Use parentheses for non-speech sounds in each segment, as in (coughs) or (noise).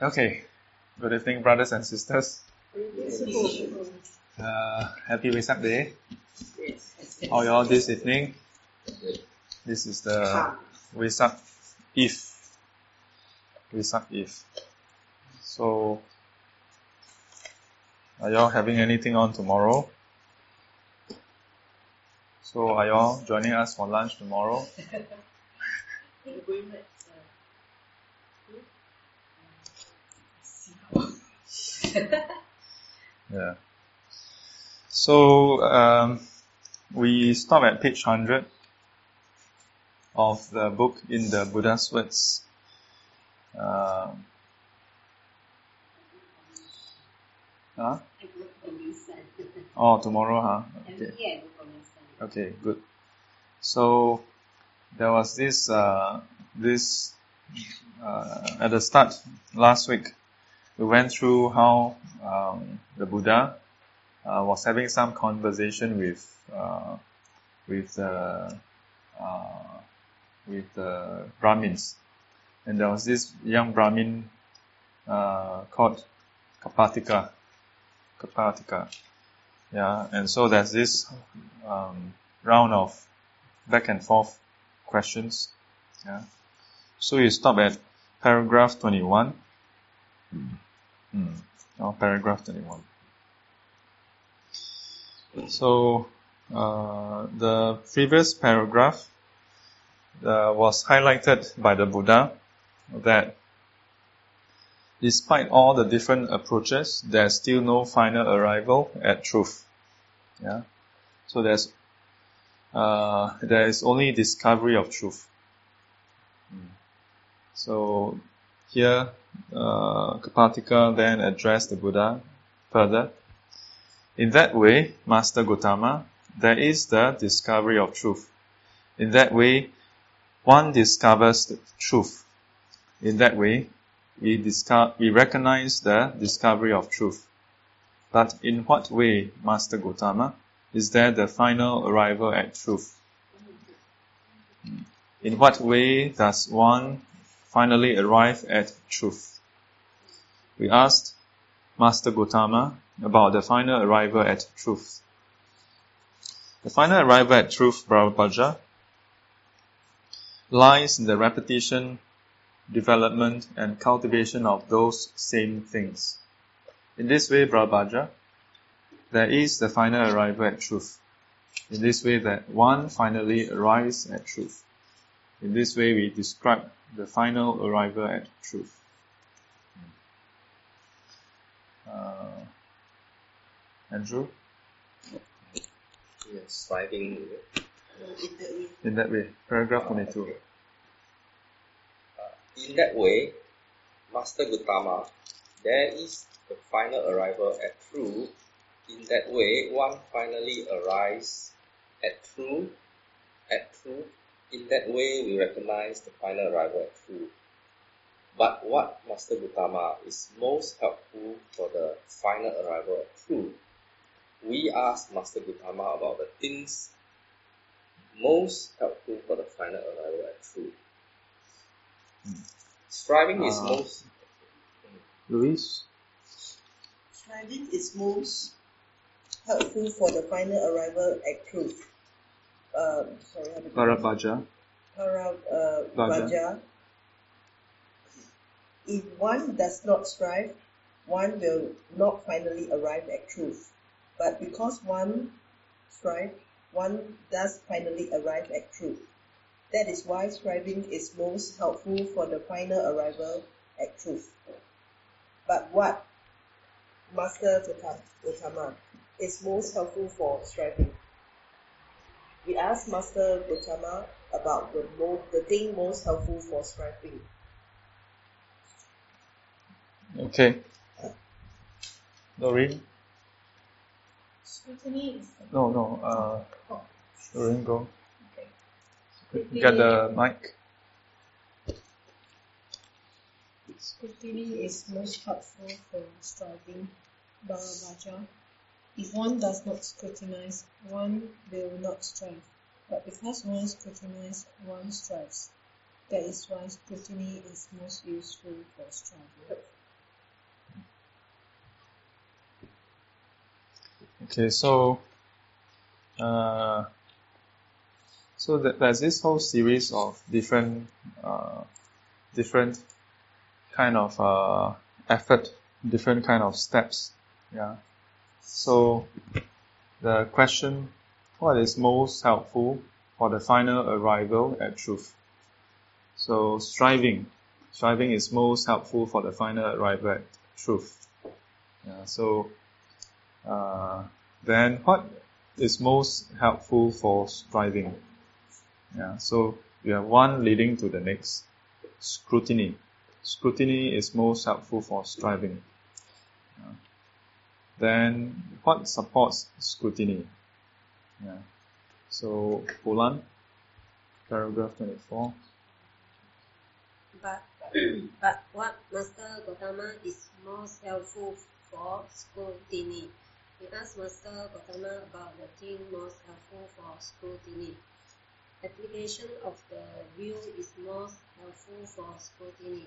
Okay. Good evening, brothers and sisters. Uh, happy Vesak Day. How you all this evening? This is the Vesak Eve. Vesak Eve. So, are y'all having anything on tomorrow? So, are y'all joining us for lunch tomorrow? (laughs) (laughs) yeah. So um, we stop at page hundred of the book in the Buddha's words. Uh, huh? Oh, tomorrow, huh? Okay. Okay, good. So there was this uh, this uh, at the start last week we went through how um, the Buddha uh, was having some conversation with uh, with the uh, with the Brahmins, and there was this young Brahmin uh, called Kapathika. Kapathika, yeah, and so there's this um, round of back and forth questions, yeah. So you stop at paragraph twenty-one. Hmm. Oh, paragraph 21. So, uh, the previous paragraph uh, was highlighted by the Buddha that despite all the different approaches, there's still no final arrival at truth. Yeah. So there's uh, there is only discovery of truth. Hmm. So here uh, Kapathika then addressed the Buddha further. In that way, Master Gotama, there is the discovery of truth. In that way, one discovers the truth. In that way, we, discover, we recognize the discovery of truth. But in what way, Master Gotama, is there the final arrival at truth? In what way does one finally arrive at truth. We asked Master Gotama about the final arrival at truth. The final arrival at truth, Brahmabhaja, lies in the repetition, development, and cultivation of those same things. In this way, Brahmabhaja, there is the final arrival at truth. In this way that one finally arrives at truth. In this way we describe the final arrival at truth. Uh, Andrew? Yes, striving in that way. Paragraph 22. Okay. Uh, in that way, Master Gautama, there is the final arrival at truth. In that way, one finally arrives at truth, at truth in that way, we recognize the final arrival at truth. But what Master Gotama is most helpful for the final arrival at truth? We ask Master Gotama about the things most helpful for the final arrival at truth. Hmm. Striving uh, is most. Louise? Striving is most helpful for the final arrival at truth uh, sorry, how Parabhaja. Parabhaja. Uh, if one does not strive, one will not finally arrive at truth. But because one strives, one does finally arrive at truth. That is why striving is most helpful for the final arrival at truth. But what Master Gotama is most helpful for striving? We asked Master Gautama about the, mo- the thing most helpful for striving. Okay. Doreen? Scrutiny is. No, no. Uh, oh. Doreen, go. Okay. Get the mic. Scrutiny is most helpful for striving. Bharavaja if one does not scrutinize, one will not strive. But because one scrutinizes, one strives. That is why scrutiny is most useful for striving. Okay, so uh, so th- there's this whole series of different uh, different kind of uh, effort, different kind of steps, yeah, so the question, what is most helpful for the final arrival at truth? So striving, striving is most helpful for the final arrival at truth. Yeah, so uh, then what is most helpful for striving? Yeah, so we have one leading to the next. Scrutiny. Scrutiny is most helpful for striving. Then what supports scrutiny? Yeah. So Polan, paragraph 24. But, (clears throat) but what Master Gotama is most helpful for scrutiny? We asked Master Gotama about the thing most helpful for scrutiny. Application of the view is most helpful for scrutiny.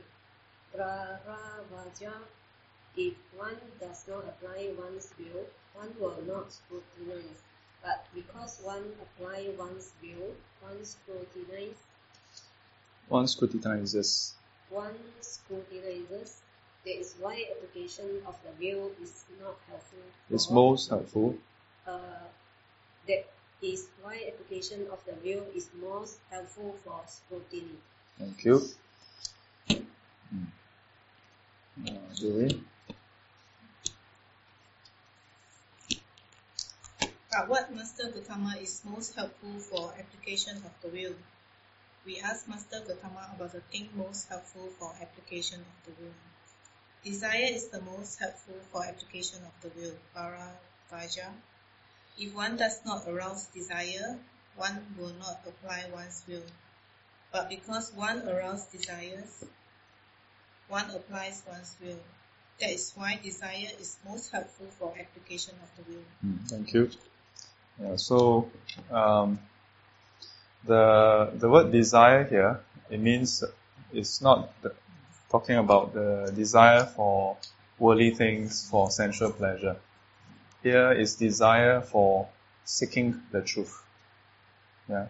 Praravaja, if one does not apply one's will, one will not scrutinize. But because one apply one's will, one scrutinizes one scrutinizes. One scrutinizes. That is why application of the will is not helpful. It's most helpful. Uh, that is why application of the will is most helpful for scrutiny. Thank you. Hmm. Uh, But what Master Gotama is most helpful for application of the will? We asked Master Gotama about the thing most helpful for application of the will. Desire is the most helpful for application of the will, Paravaja. If one does not arouse desire, one will not apply one's will. But because one arouses desires, one applies one's will. That is why desire is most helpful for application of the will. Mm, thank you. Yeah, so um, the the word desire here it means it's not the, talking about the desire for worldly things for sensual pleasure. Here is desire for seeking the truth. Yeah.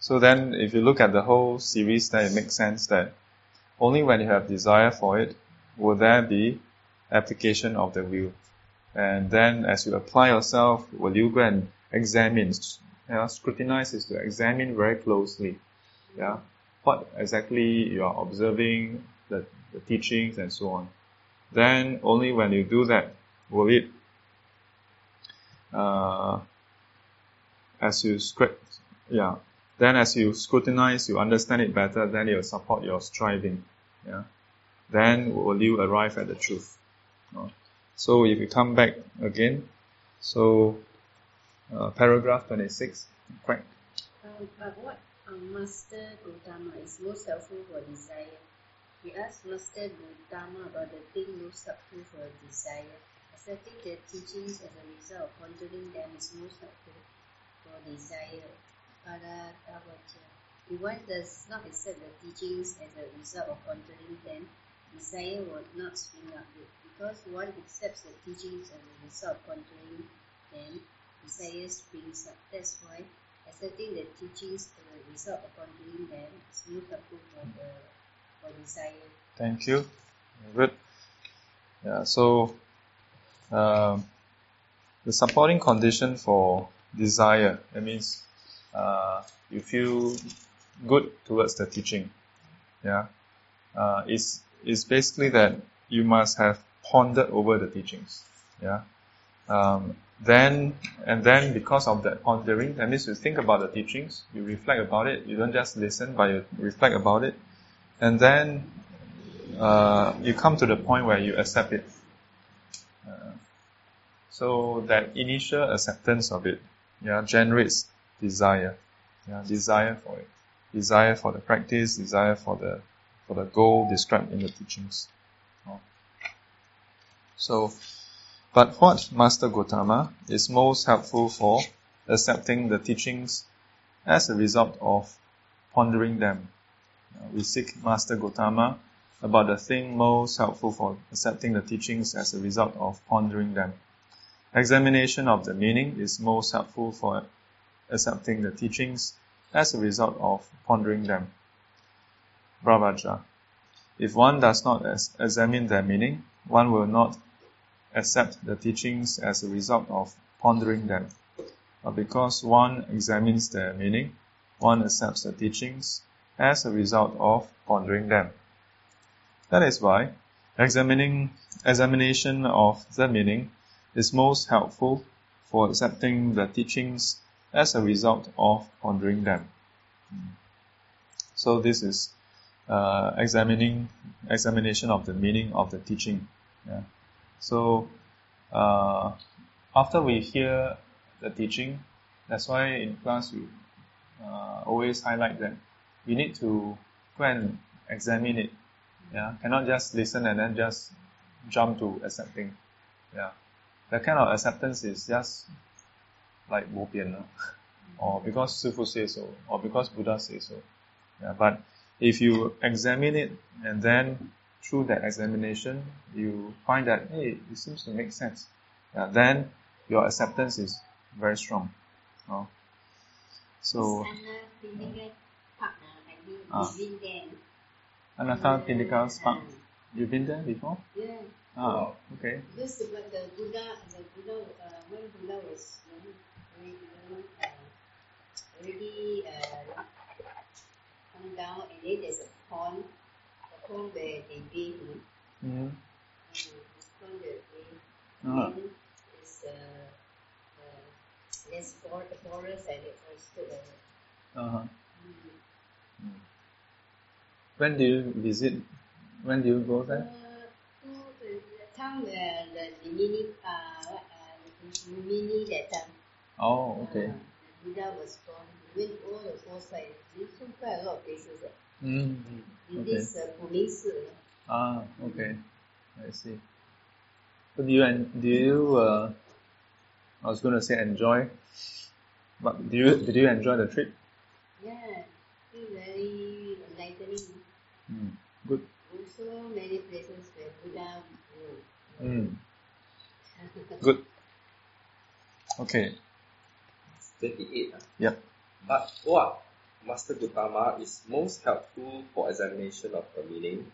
So then if you look at the whole series then it makes sense that only when you have desire for it will there be application of the will. And then as you apply yourself will you go and examine yeah, scrutinize to examine very closely. Yeah, what exactly you are observing, the, the teachings and so on. Then only when you do that will it, uh, as you script, yeah, then as you scrutinize, you understand it better, then it will support your striving. Yeah, then will you arrive at the truth. So if you come back again, so uh, paragraph 26, correct? Um, but what um, Master Gautama is most helpful for desire? We asked Master Gautama about the thing most helpful for desire. Accepting the teachings as a result of pondering them is most helpful for desire. Paratavacha. If one does not accept the teachings as a result of pondering them, desire will not spring up. Because one accepts the teachings as a result of pondering them, desire being satisfied, accepting the teachings a result upon doing them is most helpful for the for desire. Thank you. Good. Yeah, so um, the supporting condition for desire, that means uh, you feel good towards the teaching. Yeah. Uh, is is basically that you must have pondered over the teachings. Yeah. Um, then and then because of that pondering, that means you think about the teachings, you reflect about it. You don't just listen, but you reflect about it, and then uh, you come to the point where you accept it. Uh, so that initial acceptance of it, yeah, generates desire, yeah, desire for it, desire for the practice, desire for the for the goal described in the teachings. So but what Master Gotama is most helpful for accepting the teachings as a result of pondering them. Uh, we seek Master Gotama about the thing most helpful for accepting the teachings as a result of pondering them. examination of the meaning is most helpful for accepting the teachings as a result of pondering them. Bravaja. If one does not examine their meaning, one will not accept the teachings as a result of pondering them. But because one examines their meaning, one accepts the teachings as a result of pondering them. That is why examining examination of the meaning is most helpful for accepting the teachings as a result of pondering them. So this is uh, examining examination of the meaning of the teaching. Yeah. So uh, after we hear the teaching, that's why in class we uh, always highlight that we need to go and examine it. Yeah, cannot just listen and then just jump to accepting. Yeah, that kind of acceptance is just like bo (laughs) or because Sifu says so, or because Buddha says so. Yeah, but if you examine it and then through that examination you find that hey, it seems to make sense. Then your acceptance is very strong. Oh. So. Ah. Anathapindika's park. You've been there before? Yeah. Ah, okay. This is what the Buddha, the Buddha, uh, when Buddha was young, uh, already uh, come down, and then there's a pond, a pond where they bathe, you know. Mm-hmm. Uh, this pond where they Ah. Then it's uh, uh, there's for, forest and it. Uh, Uh-huh. mm. When do you visit? When do you go there? Uh, to the, the time where the, the mini, uh, what, uh, the mini that time. Oh, okay. Uh, the Buddha was born. We went all the four sides. We saw quite a lot of places. Uh, Mm. in Okay. this uh, Puning Si, you know. Ah, okay. I see. So do you en- do you uh, I was going to say enjoy, but do you did you enjoy the trip? Yeah, feel very enlightening. Mm. Good. Also many places where Buddha grew. Mm. Good. Okay. 28. ah. Yep. But what Master Gautama is most helpful for examination of the meaning.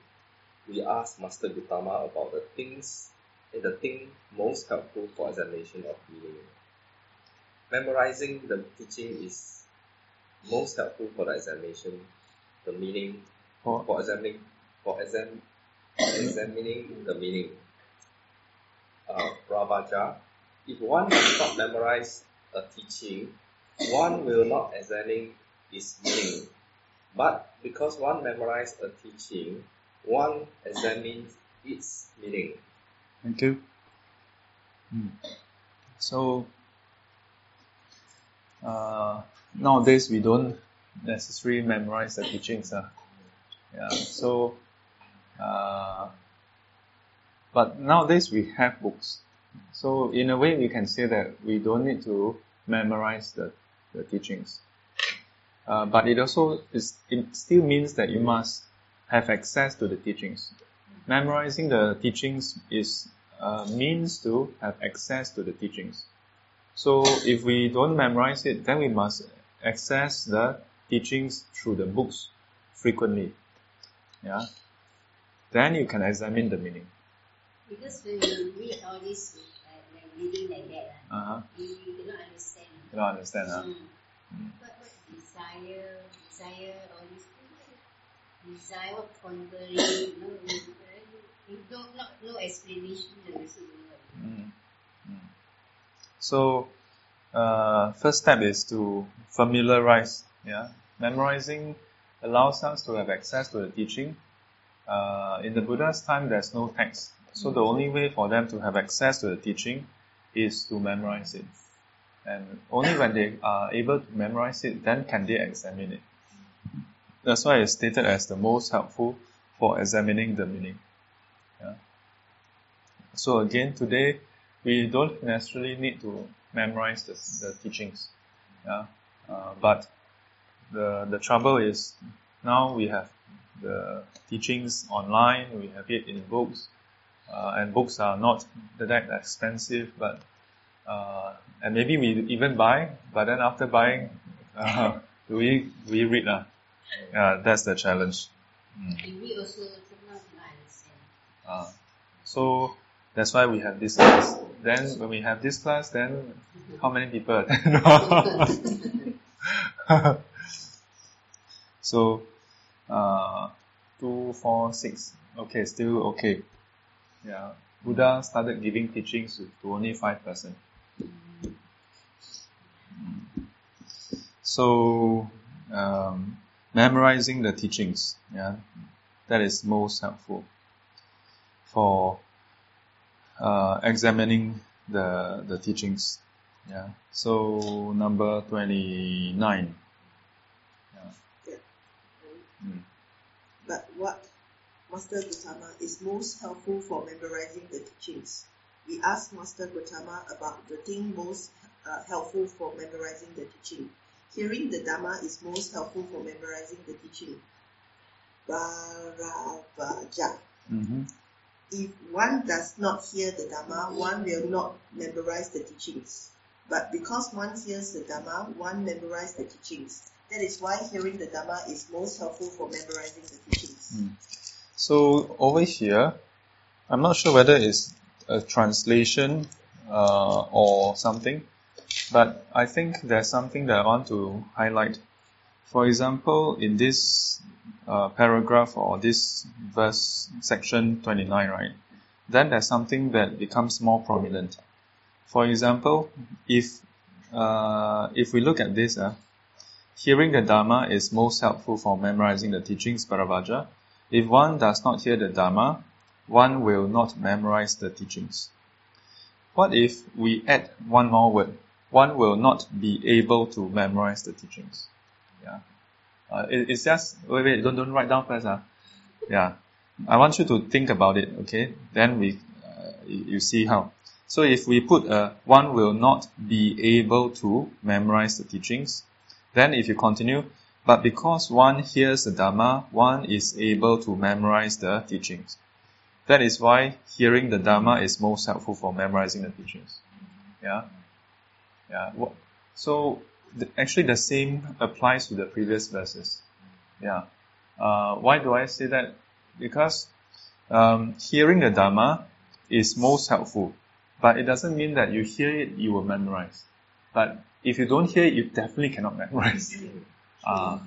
We ask Master Gautama about the things and the thing most helpful for examination of meaning. Memorizing the teaching is most helpful for the examination, the meaning, For for examining, for exam, examining the meaning. Uh, Ravaja, if one does not memorize a teaching, one will not examine its meaning. But because one memorized a teaching, one examines its meaning. Thank you. Mm. So uh, nowadays we don't necessarily memorize the teachings. Uh. Yeah. So, uh, but nowadays we have books. So in a way we can say that we don't need to memorize the, the teachings. Uh, but it also is, it still means that you must have access to the teachings. Memorizing the teachings is a means to have access to the teachings. So if we don't memorize it, then we must access the teachings through the books frequently. Yeah. Then you can examine the meaning. Because when you read all this, uh, when reading like that, uh, Uh-huh. cannot understand. You don't understand, huh? Mm. Mm. What desire, desire, all these things. Desire, what pondering, you don't, not, no explanation, also. Mm. Mm. So, uh, first step is to familiarize. Yeah, memorizing allows us to have access to the teaching. Uh, in the Buddha's time, there's no text, so the only way for them to have access to the teaching is to memorize it. And only when they are able to memorize it, then can they examine it. That's why it's stated as the most helpful for examining the meaning. Yeah. So again, today we don't necessarily need to memorize the, the teachings. Yeah. Uh, but the the trouble is now we have the teachings online, we have it in books, uh, and books are not that expensive, but uh, and maybe we even buy, but then after buying, (laughs) uh, do we do we read? Uh? Yeah, that's the challenge. And we also sometimes not understand. Uh, so that's why we have this class. Then when we have this class, then how many people attend? (laughs) so uh, two, four, six. Okay, still okay. Yeah, Buddha started giving teachings to, to only five person. So um, memorizing the teachings, yeah, that is most helpful for uh, examining the the teachings. Yeah. So number twenty nine. Yeah. Mm. But what Master Gautama is most helpful for memorizing the teachings? We asked Master Gautama about the thing most uh, helpful for memorizing the teaching. Hearing the Dhamma is most helpful for memorizing the teaching. Bharavaja. Mm-hmm. If one does not hear the Dhamma, one will not memorize the teachings. But because one hears the Dhamma, one memorizes the teachings. That is why hearing the Dhamma is most helpful for memorizing the teachings. Mm. So over here, I'm not sure whether it's a translation uh, or something, but I think there's something that I want to highlight. For example, in this uh, paragraph or this verse section 29, right? Then there's something that becomes more prominent. For example, if uh, if we look at this, uh, hearing the Dharma is most helpful for memorizing the teachings, Paravaja. If one does not hear the Dharma, one will not memorize the teachings. What if we add one more word? One will not be able to memorize the teachings. Yeah. Uh, it, it's just, wait, wait, don't, don't write down first. Uh. Yeah. I want you to think about it, okay? Then we, uh, you see how. So if we put a one will not be able to memorize the teachings, then if you continue, but because one hears the Dhamma, one is able to memorize the teachings. That is why hearing the Dharma is most helpful for memorizing the teachings. Yeah? Yeah. So actually the same applies to the previous verses. Yeah. Uh, why do I say that? Because um, hearing the Dharma is most helpful, but it doesn't mean that you hear it, you will memorize. But if you don't hear it, you definitely cannot (laughs) memorize. Uh,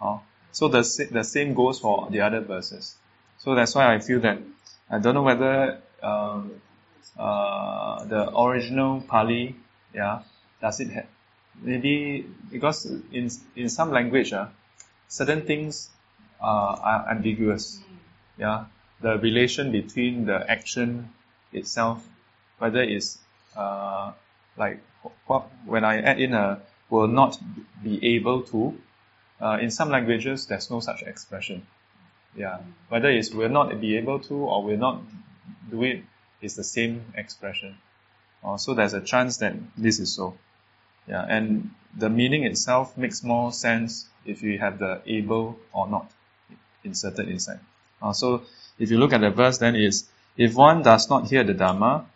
uh, so the, the same goes for the other verses. So that's why I feel that I don't know whether um, uh, the original Pali, yeah, does it have maybe because in in some language, uh, certain things uh, are ambiguous. Yeah, the relation between the action itself, whether it's uh, like what, when I add in a will not be able to. Uh, in some languages, there's no such expression. Yeah, whether it's will not be able to or will not do it is the same expression. Uh, so there's a chance that this is so. Yeah, and the meaning itself makes more sense if you have the able or not inserted inside. Uh, so if you look at the verse, then it's if one does not hear the dharma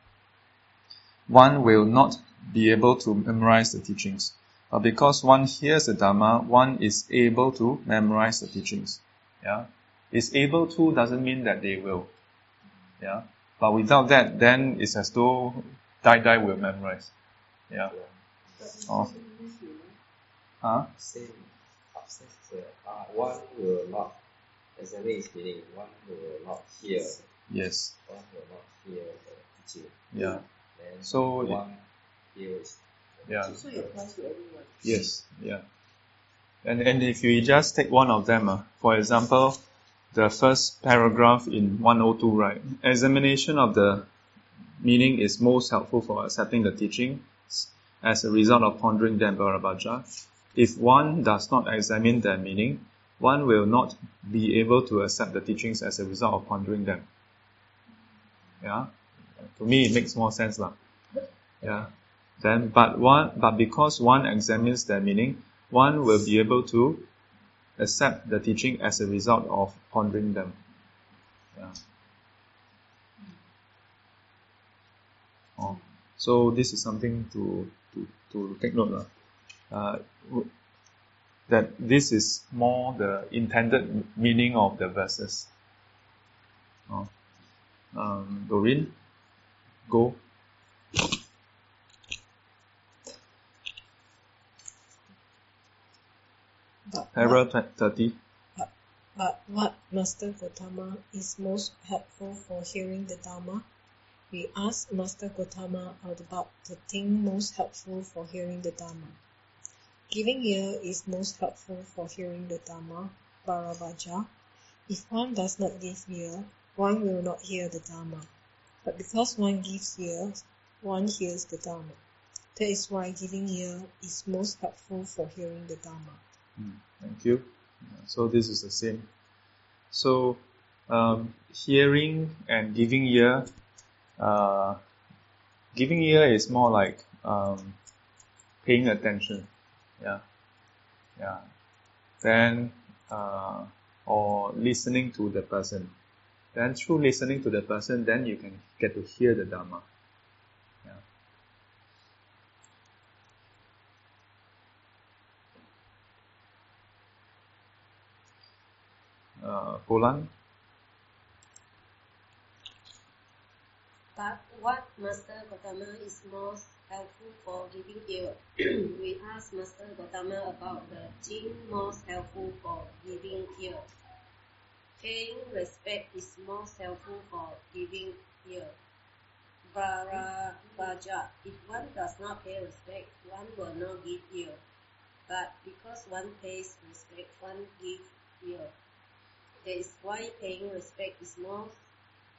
one will not be able to memorize the teachings. But because one hears the dharma one is able to memorize the teachings. Yeah, is able to doesn't mean that they will. Yeah, but without that, then it's as though die die will memorize. Yeah. Oh. Huh? Same absence. Uh, one will not. Examine is meaning one will not hear. Yes. One will not hear the teaching. Yeah. Then So one hears. Yeah. So it applies to everyone. Yes, yeah. And and if you just take one of them, uh, for example, the first paragraph in 102, right? Examination of the meaning is most helpful for accepting the teaching as a result of pondering them. If one does not examine their meaning, one will not be able to accept the teachings as a result of pondering them. Yeah? To me, it makes more sense, lah. Yeah. Then, but one, but because one examines their meaning, one will be able to accept the teaching as a result of pondering them. Yeah. Oh. So this is something to to, to take note uh, that this is more the intended meaning of the verses. Oh. Um, Doreen, go. 30. But, but what Master Gotama is most helpful for hearing the Dharma? We ask Master Gotama about the thing most helpful for hearing the Dharma. Giving ear is most helpful for hearing the Dharma, Bharavaja. If one does not give ear, one will not hear the Dharma. But because one gives ear, one hears the Dharma. That is why giving ear is most helpful for hearing the Dharma. Mm, thank you. So this is the same. So um, hearing and giving ear, uh, giving ear is more like um, paying attention. Yeah, yeah. Then uh, or listening to the person. Then through listening to the person, then you can get to hear the Dharma. Uh, Poland. But what Master Gotama is most helpful for giving ear? (clears throat) we ask Master Gotama about the thing most helpful for giving ear. Paying respect is most helpful for giving ear. Bharavaja, if one does not pay respect, one will not give ear. But because one pays respect, one gives ear. That is why paying respect is most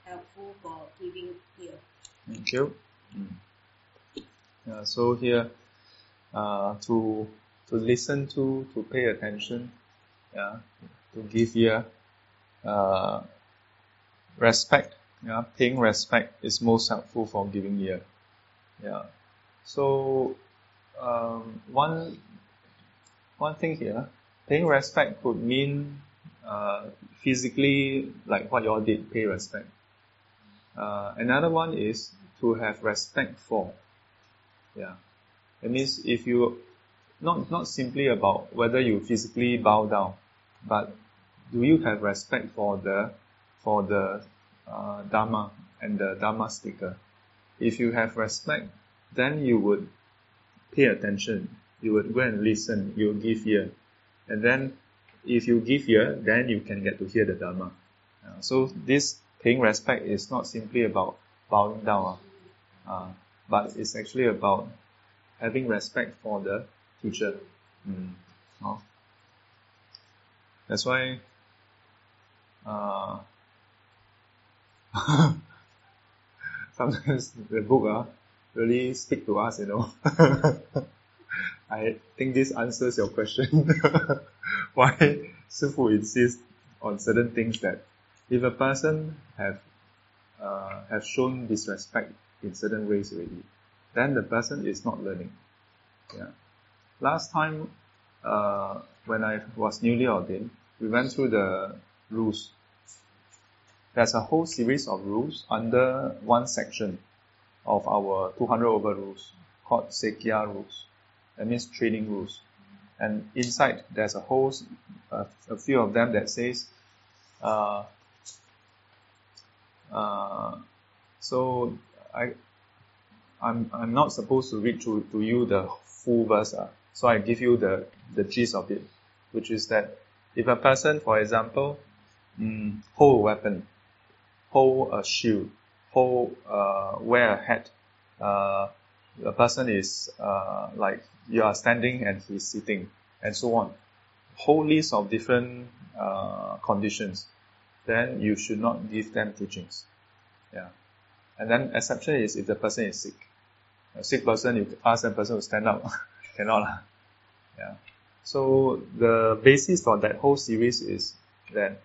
helpful for giving ear. Thank you. Mm. Yeah, so here, uh, to to listen to, to pay attention, yeah, to give ear, uh, respect, yeah, paying respect is most helpful for giving ear. Yeah. So um, one one thing here, paying respect could mean uh, physically, like what you all did, pay respect. Uh, another one is to have respect for. Yeah. It means if you, not, not simply about whether you physically bow down, but do you have respect for the, for the uh, Dharma and the Dharma speaker? If you have respect, then you would pay attention. You would go and listen. You will give ear. And then if you give ear, then you can get to hear the Dharma. Uh, so this paying respect is not simply about bowing down, uh, but it's actually about having respect for the teacher. Mm. Oh. That's why uh, (laughs) sometimes the book uh, really speak to us, you know. (laughs) I think this answers your question. (laughs) (laughs) why Sifu insists on certain things that if a person have uh, have shown disrespect in certain ways already, then the person is not learning. Yeah. Last time, uh, when I was newly ordained, we went through the rules. There's a whole series of rules under one section of our 200 over rules called Sekya rules. That means training rules and inside there's a whole uh, a few of them that says uh, uh, so I I'm I'm not supposed to read to, to you the full verse uh, so I give you the the gist of it which is that if a person for example mm, hold a weapon hold a shield hold uh, wear a hat uh, the person is uh, like you are standing and he's sitting, and so on. Whole list of different uh, conditions. Then you should not give them teachings. Yeah. And then exception is if the person is sick. A sick person, you ask that person to stand up. (laughs) Cannot. Yeah. So the basis for that whole series is that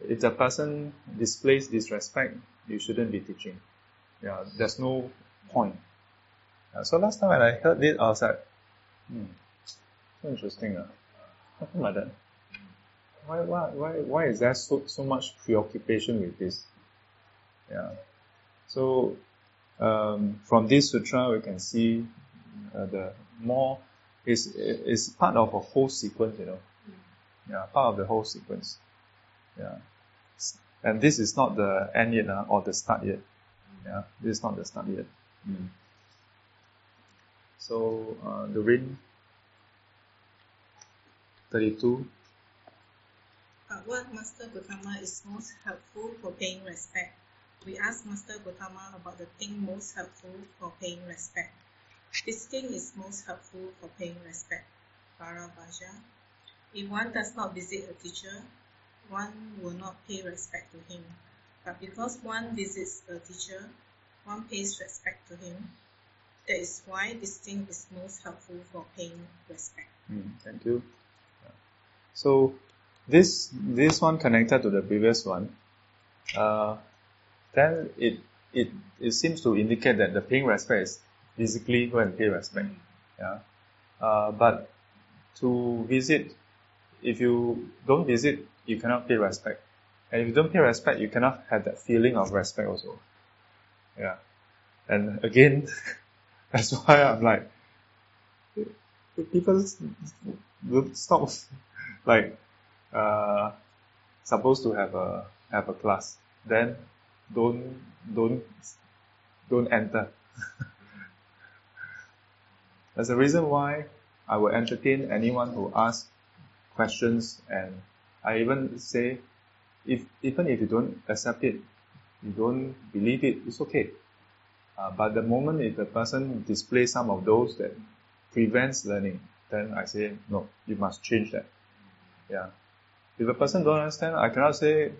if the person displays disrespect, you shouldn't be teaching. Yeah, there's no point. Yeah, so last time when I heard this, I was like, Hmm. So interesting. Uh. How like that? Why, why, why, why is there so, so much preoccupation with this? Yeah. So, um, from this sutra we can see uh, the more is is part of a whole sequence, you know. Yeah, part of the whole sequence. Yeah, and this is not the end yet, uh, or the start yet. Yeah, this is not the start yet. Mm. So uh, the ring 32. Uh, what Master Gotama is most helpful for paying respect? We ask Master Gotama about the thing most helpful for paying respect. This thing is most helpful for paying respect. Parabhaja. If one does not visit a teacher, one will not pay respect to him. But because one visits a teacher, one pays respect to him. That is why this thing is most helpful for paying respect. Mm, thank you. So this this one connected to the previous one, uh, then it it it seems to indicate that the paying respect is physically go and pay respect. Yeah. Uh, but to visit, if you don't visit, you cannot pay respect. And if you don't pay respect, you cannot have that feeling of respect also. Yeah. And again, (laughs) (laughs) that's why I'm like, people will stop (laughs) like uh, supposed to have a have a class, then don't don't don't enter. (laughs) That's the reason why I will entertain anyone who asks questions, and I even say, if even if you don't accept it, you don't believe it, it's okay. Uh, but the moment if the person displays some of those that prevents learning, then I say, no, you must change that. Yeah. If a person don't understand, I cannot say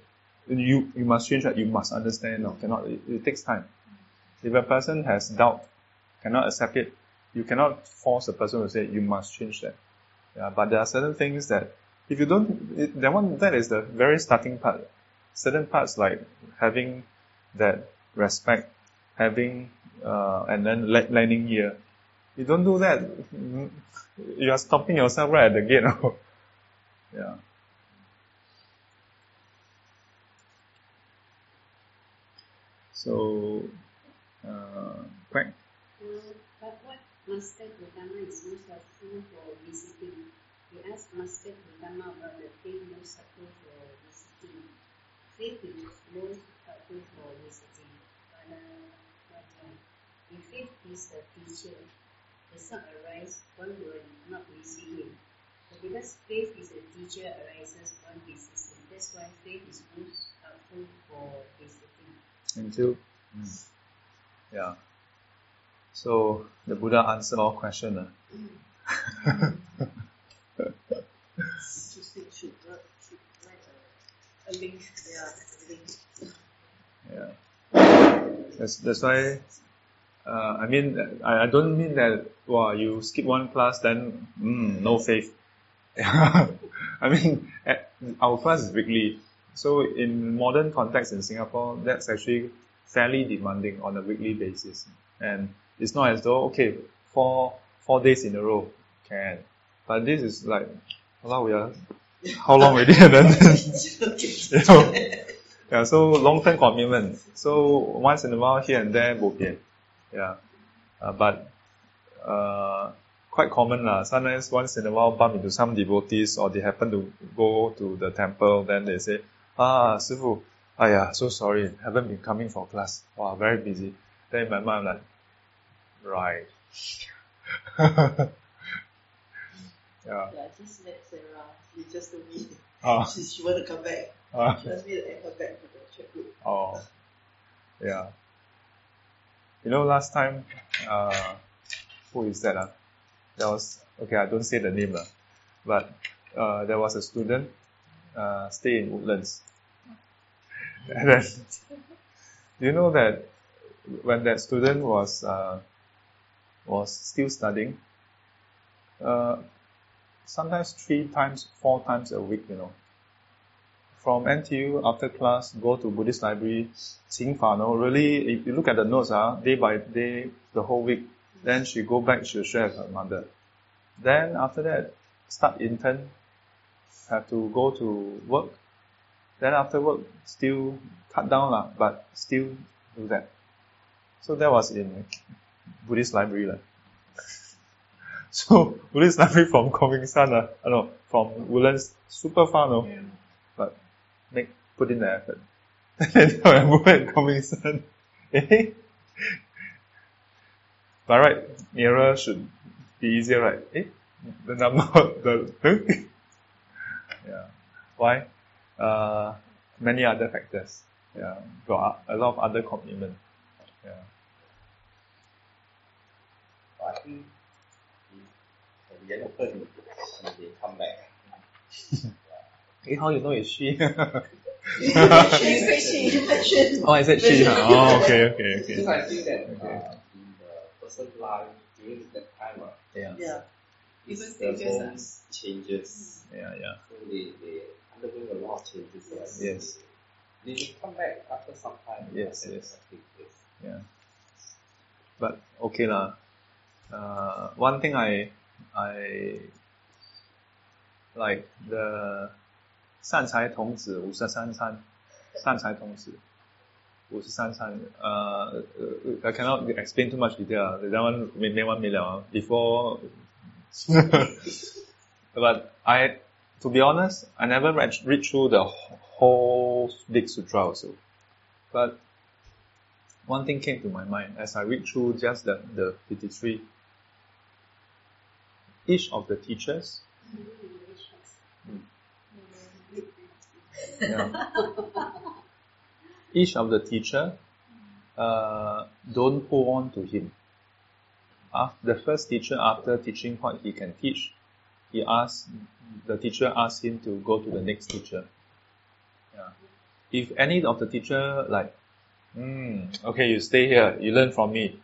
you you must change that. You must understand. No, cannot. It, it takes time. If a person has doubt, cannot accept it, you cannot force a person to say you must change that. Yeah, but there are certain things that if you don't, it, that one that is the very starting part. Certain parts like having that respect, having uh, and then learning here. You don't do that, you are stopping yourself right at the gate. Yeah. So, uh. Uh, but what Master Gotama is most helpful for visiting? We asked Master Gotama about the thing most helpful for visiting. Faith is most helpful for visiting. But, uh, if faith is a teacher, does not arise, one will not receive him. Because faith is a teacher arises from visiting. That's why faith is most helpful for visiting. Thank you. Mm. Yeah. So the Buddha answered all questions. Uh. yeah. That's that's why. Uh, I mean, I, I don't mean that. Wow, you skip one class, then mm, no faith. (laughs) I mean, our class is weekly. So in modern context in Singapore, that's actually fairly demanding on a weekly basis. And it's not as though, okay, four, four days in a row, can. But this is like, how we are, how long and (laughs) then, (laughs) you know, yeah, so long-term commitment. So once in a while, here and there, bo Yeah. Uh, but, uh, quite common lah. Sometimes once in a while bump into some devotees or they happen to go to the temple, then they say, ah, Sifu, yeah, so sorry, haven't been coming for class. Wow, very busy. Then in my mind, I'm like, right. (laughs) yeah. Yeah, just let Sarah. She just told me. Ah. (laughs) She, she want to come back. Ah. She wants me to add her back to the chat group. Oh. Yeah. You know, last time, uh, who is that? Uh? there was okay I don't say the name lah, but uh, there was a student uh, stay in Woodlands. (laughs) And then, you know that when that student was uh, was still studying, uh, sometimes three times, four times a week, you know. From NTU after class, go to Buddhist library, Qing Fa, no, really, if you look at the notes, uh, day by day, the whole week, then she go back, she'll share with her mother. Then after that, start intern, have to go to work. Then after work, still cut down lah, but still do that. So that was in Buddhist library. Like. (laughs) So Buddhist library from San, uh, no, from Woodlands, super far, no? Yeah. But make, put in the effort. (laughs) then I move at San. Eh? By right, nearer should be easier, right? Eh? (laughs) The number, the, yeah. Why? Uh, many other factors. Yeah. Got a lot of other commitment. Yeah. I think at the end of the they come back. (laughs) hey, how you know it's she? she. oh, I said she. Oh, okay, okay, okay. Because I think that okay. uh, in the person's life during that time, uh, yeah. Yeah. Even the stages. homes changes. Yeah, yeah. So they, they undergo a lot of changes. Right? Yes. They will come back after some time. Yes, and yes. Yeah. But okay lah. Uh, one thing I I like the 善财童子五十三参，善财童子五十三参。Uh, I cannot explain too much detail. That one may one million before. (laughs) but I, to be honest, I never read, read through the whole big sutra also. But one thing came to my mind as I read through just the, the 53. Each of the teachers, yeah, (laughs) each of the teacher uh, don't hold on to him. After the first teacher, after teaching what he can teach, he asks, the teacher asks him to go to the next teacher. Yeah. If any of the teacher like, hmm, okay, you stay here, you learn from me.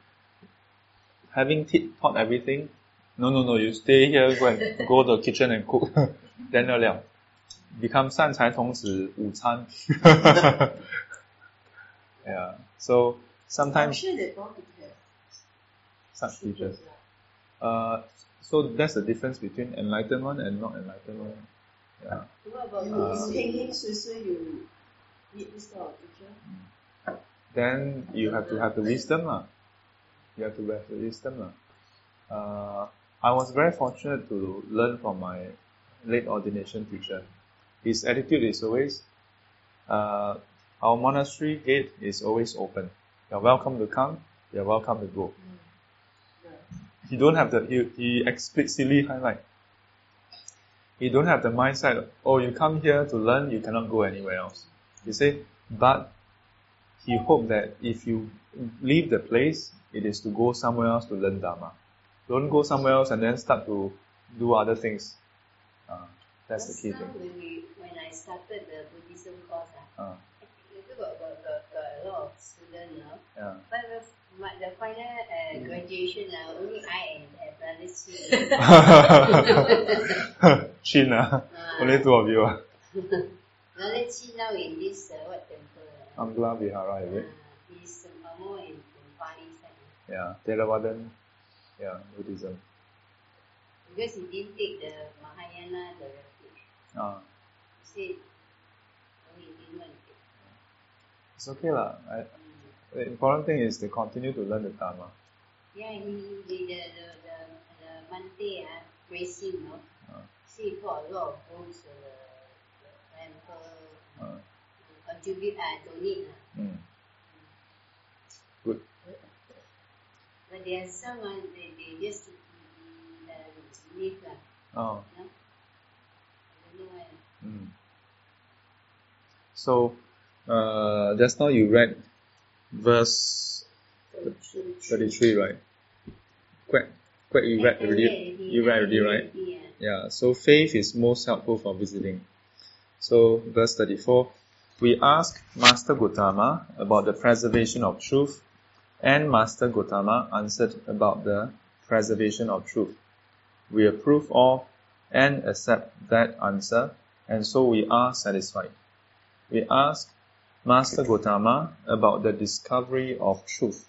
Having t- taught everything, no, no, no, you stay here, go and go to the kitchen and cook. (laughs) then 了了 become 善财童子午餐。yeah. (laughs) So I'm sometimes sure they bound to have such teachers. Uh, so that's the difference between enlightened one and not enlightened one. Yeah. What about You, Uh, you heng heng sui sui, you meet this kind of teacher. Then you have to have the wisdom lah. You have to have the wisdom lah. Uh, I was very fortunate to learn from my late ordination teacher. His attitude is always, uh, our monastery gate is always open. You're welcome to come. You're welcome to go. He don't have the he, he explicitly highlight. He don't have the mindset. Oh, you come here to learn, you cannot go anywhere else. He say, but he hoped that if you leave the place, it is to go somewhere else to learn Dharma. Don't go somewhere else and then start to do other things. Uh, that's the key thing. When, we, when I started the Buddhism course, Uh, you got, got, got, got a lot of students, no? yeah. But the, my, the final uh, graduation, uh, only I and uh, brother Chi. Chin, (laughs) uh, only two of you. Uh. brother Chi now in this, uh, what temple? Uh, Ambla Vihara, is it? uh, he's more in, in Pali side. Yeah. Theravadan, yeah, Buddhism. Because he didn't take the Mahayana, the refuge. Uh, He said, oh, he didn't want to take. it's okay lah. I, Mm. the important thing is to continue to learn the Dharma. Yeah, he, he the, the, the, the Mante, uh, praise him, no? Uh. See, he got a lot of books, uh, the temple, Uh, contribute, uh, donate. Uh. mm. Good. But there are some, uh, they, they just uh, leave, uh, Oh. no? I don't know why. Mm. So, uh, just now you read verse 33, right? Quite, quite you read already. You read already, right? yeah. So faith is most helpful for visiting. So, verse 34, we ask Master Gotama about the preservation of truth, and Master Gotama answered about the preservation of truth. We approve of and accept that answer, and so we are satisfied. We ask Master Gotama about the discovery of truth,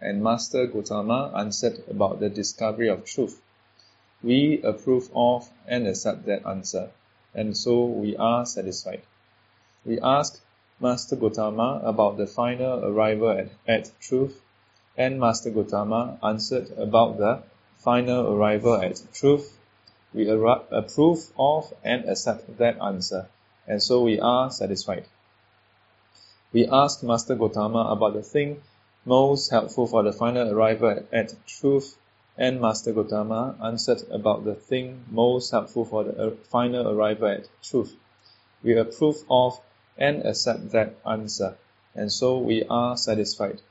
and Master Gotama answered about the discovery of truth. We approve of and accept that answer, and so we are satisfied. We ask Master Gotama about the final arrival at, at truth, and Master Gotama answered about the final arrival at truth. We approve of and accept that answer, and so we are satisfied. We asked Master Gotama about the thing most helpful for the final arrival at truth, and Master Gotama answered about the thing most helpful for the uh, final arrival at truth. We approve of and accept that answer, and so we are satisfied.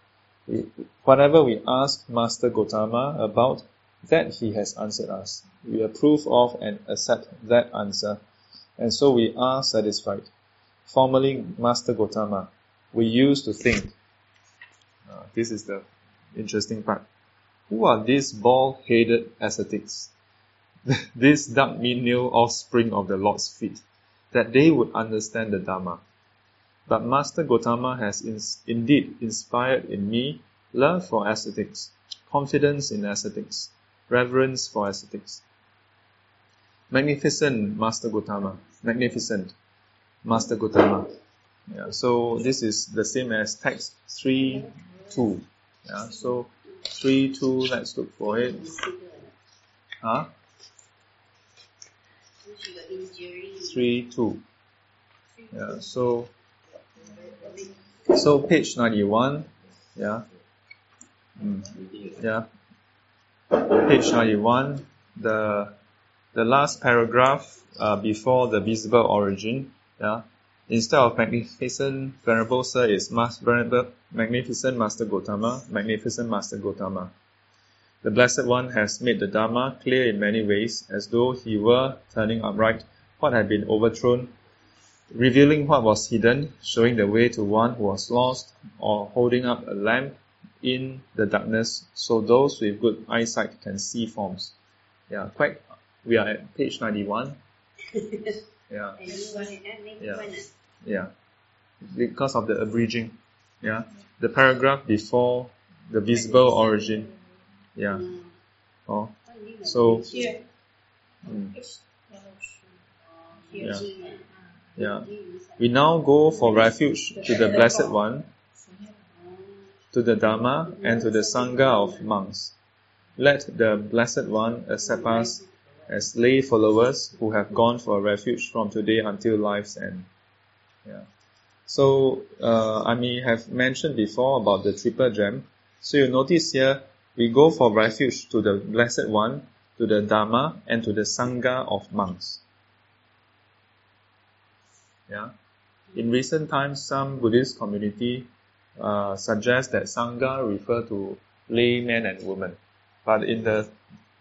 We, whatever we ask Master Gotama about, that he has answered us. We approve of and accept that answer, and so we are satisfied. Formerly, Master Gotama, we used to think. Uh, this is the interesting part. Who are these bald-headed ascetics? (laughs) this dark menial offspring of the Lord's feet, that they would understand the Dharma. But Master Gotama has indeed inspired in me love for ascetics, confidence in ascetics, reverence for ascetics. Magnificent Master Gotama, magnificent Master Gotama. Yeah, so this is the same as text 3 2. Yeah, so 3 2, let's look for it. Huh? 3 2. Yeah, so so page 91, yeah. Mm, yeah. Page 91, the the last paragraph uh, before the visible origin, yeah. Instead of magnificent venerable sir is mas- venerable, magnificent master Gotama, magnificent master Gotama. The Blessed One has made the Dharma clear in many ways, as though he were turning upright what had been overthrown revealing what was hidden, showing the way to one who was lost, or holding up a lamp in the darkness so those with good eyesight can see forms. Yeah, quite. We are at page 91. (laughs) Yeah. Yeah. Yeah. Because of the abridging. Yeah. The paragraph before the visible origin. Yeah. Oh. So. Mm. Yeah. Yeah. We now go for refuge to the Blessed One, to the Dharma, and to the Sangha of monks. Let the Blessed One accept us as lay followers who have gone for refuge from today until life's end. Yeah. So, uh, I may have mentioned before about the triple gem. So you notice here, we go for refuge to the Blessed One, to the Dharma, and to the Sangha of monks. Yeah. In recent times, some Buddhist community uh, suggest that sangha refer to laymen and women, but in the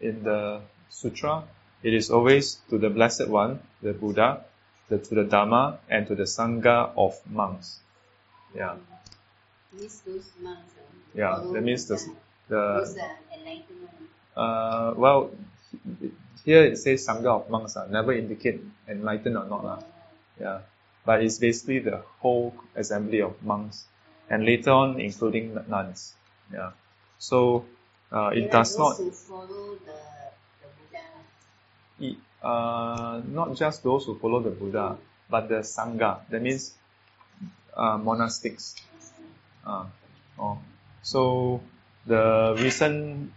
in the sutra, it is always to the blessed one, the Buddha, the, to the Dharma, and to the sangha of monks. Yeah. Means those monks. Yeah, that means the the. Uh, well, here it says sangha of monks. Uh, never indicate enlightened or not. Uh. Yeah but it's basically the whole assembly of monks, and later on including nuns. Yeah. So uh, it does not. It, uh, not just those who follow the Buddha, but the sangha. That means uh, monastics. Uh, oh. So the recent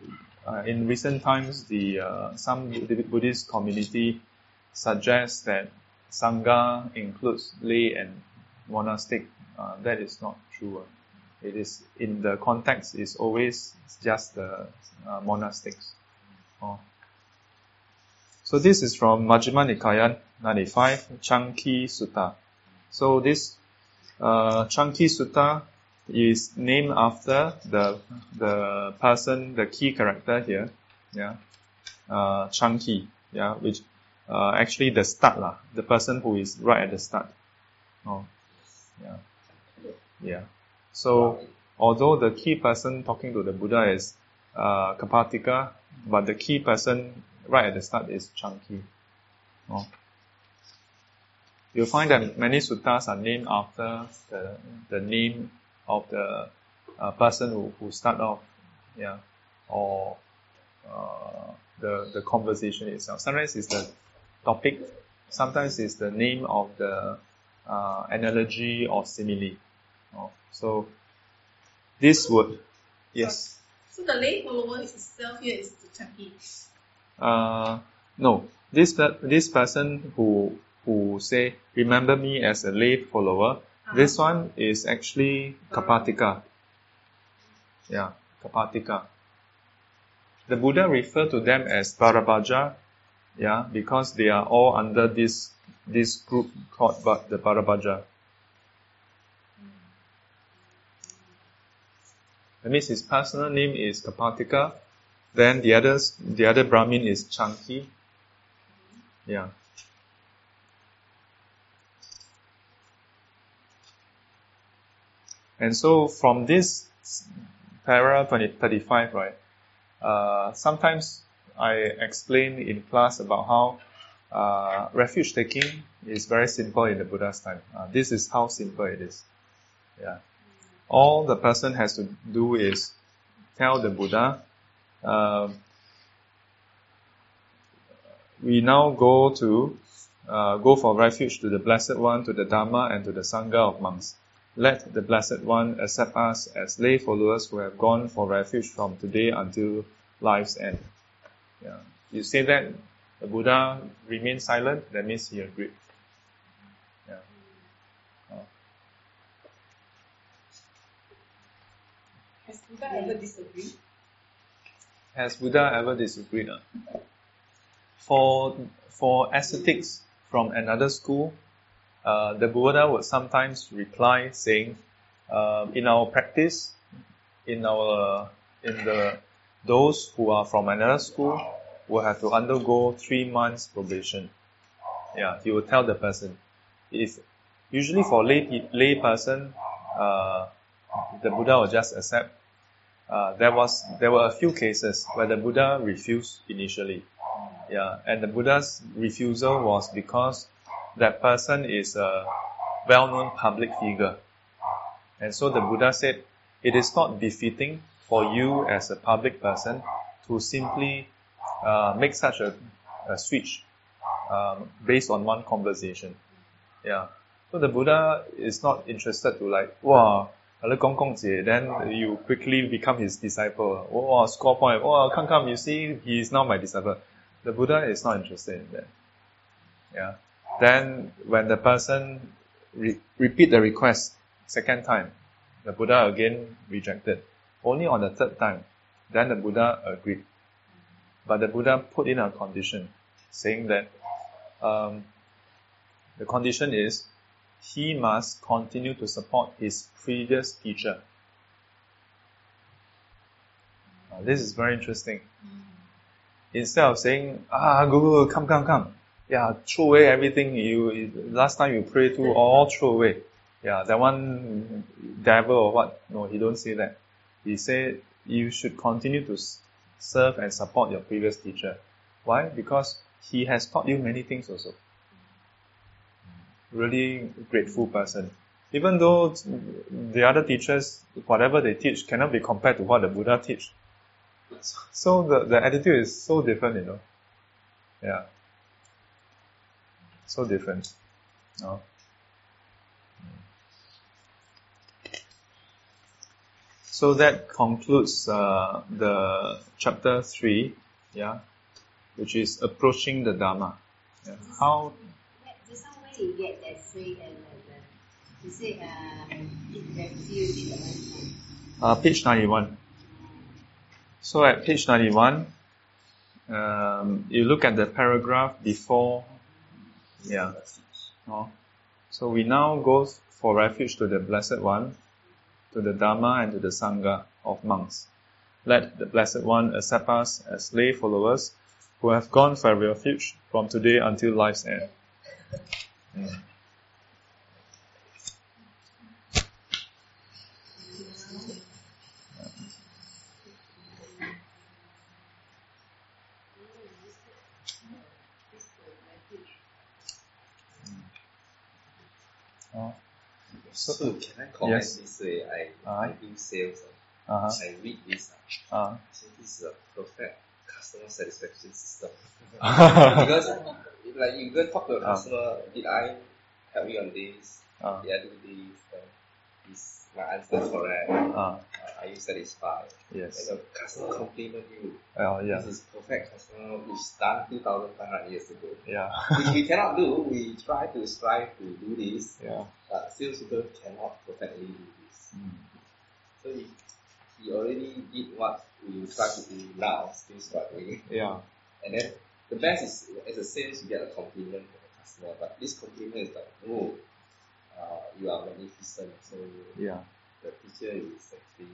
uh, in recent times, the uh, some Buddhist community suggests that Sangha includes lay and monastic. Uh, that is not true. Uh. It is in the context is always just the uh, monastics. Oh. So this is from Majjhima Nikaya 95, Chanki Sutta. So this uh, Chanki Sutta is named after the the person, the key character here, yeah, uh, Chanki, yeah, which uh, actually the start lah, the person who is right at the start. Oh, yeah, yeah. So although the key person talking to the Buddha is uh, Kapathika, but the key person right at the start is Chanki. Oh. You'll find that many suttas are named after the, the name of the uh, person who, who start off, yeah, or uh, the the conversation itself. Sometimes it's the topic sometimes is the name of the uh, analogy or simile. Oh, so this would Yes. So the lay follower itself here is the Chanki. Uh, no. This this person who who say remember me as a lay follower. Uh-huh. This one is actually Kapathika. Yeah, Kapathika. The Buddha referred to them as Bharadvaja, yeah, because they are all under this this group called the Bharadvaja. That means his personal name is Kapathika, then the others the other Brahmin is Chanki. Yeah. And so from this para 20, 35, right, uh, sometimes I explain in class about how uh, refuge taking is very simple in the Buddha's time. Uh, this is how simple it is. Yeah. All the person has to do is tell the Buddha, uh, we now go to uh, go for refuge to the Blessed One, to the Dharma, and to the Sangha of monks. Let the Blessed One accept us as lay followers who have gone for refuge from today until life's end. Yeah. You say that the Buddha remains silent, that means he agreed. Yeah. Uh, Has Buddha ever disagreed? Has Buddha ever disagreed? ah? For for ascetics from another school, uh, the Buddha would sometimes reply saying, uh, "In our practice, in our in the those who are from another school will have to undergo three months probation." Yeah, he will tell the person. If usually for lay lay person, uh, the Buddha will just accept uh, there was there were a few cases where the Buddha refused initially. Yeah, and the Buddha's refusal was because that person is a well-known public figure, and so the Buddha said, it is not befitting for you as a public person to simply uh, make such a, a switch um, based on one conversation. Yeah, so the Buddha is not interested to like, wow, le gong gong jie, then you quickly become his disciple. Oh, ah, score point. Oh, ah, come, come, you see, he is now my disciple. The Buddha is not interested in that. Yeah. Then when the person re- repeat the request second time, the Buddha again rejected. Only on the third time, then the Buddha agreed. But the Buddha put in a condition, saying that um, the condition is he must continue to support his previous teacher. This is very interesting. Instead of saying, ah, Guru, come, come, come. Yeah, throw away everything you, last time you prayed to, all throw away. Yeah, that one devil or what. No, he don't say that. He said, you should continue to serve and support your previous teacher. Why? Because he has taught you many things also really grateful person. Even though the other teachers, whatever they teach, cannot be compared to what the Buddha teach. So the, the attitude is so different, you know. Yeah. So different. No? So that concludes uh, the chapter 3, yeah, which is approaching the Dharma. Yeah. How You get that three and uh, you say uh, it refuge Uh, page 91. So at page 91, um, you look at the paragraph before, yeah. Oh. So we now go for refuge to the Blessed One, to the Dharma and to the Sangha of monks. Let the Blessed One accept us as lay followers who have gone for refuge from today until life's end. Oh. So, can I comment Yes. this way? I, Uh-huh. I do sales. Uh, Uh-huh. I read this. Uh, Uh. I think this is a perfect customer satisfaction system. (laughs) because like you go talk to a Ah. customer, did I help you on this? Uh. Did I do this? Then is my answer correct? Uh. Uh, are you satisfied? Yes. And the customer compliment you. Oh, yeah. This is perfect customer which done 2,500 years ago. Yeah. which we (laughs) cannot do. We try to strive to do this, Yeah. but salespeople cannot perfectly do this. Mm. So he, he already did what we try to do now, still struggling. Yeah. And then the best is as a sales you get a compliment from the customer, but this compliment is like, oh, uh, you are magnificent. So Yeah. the teacher is actually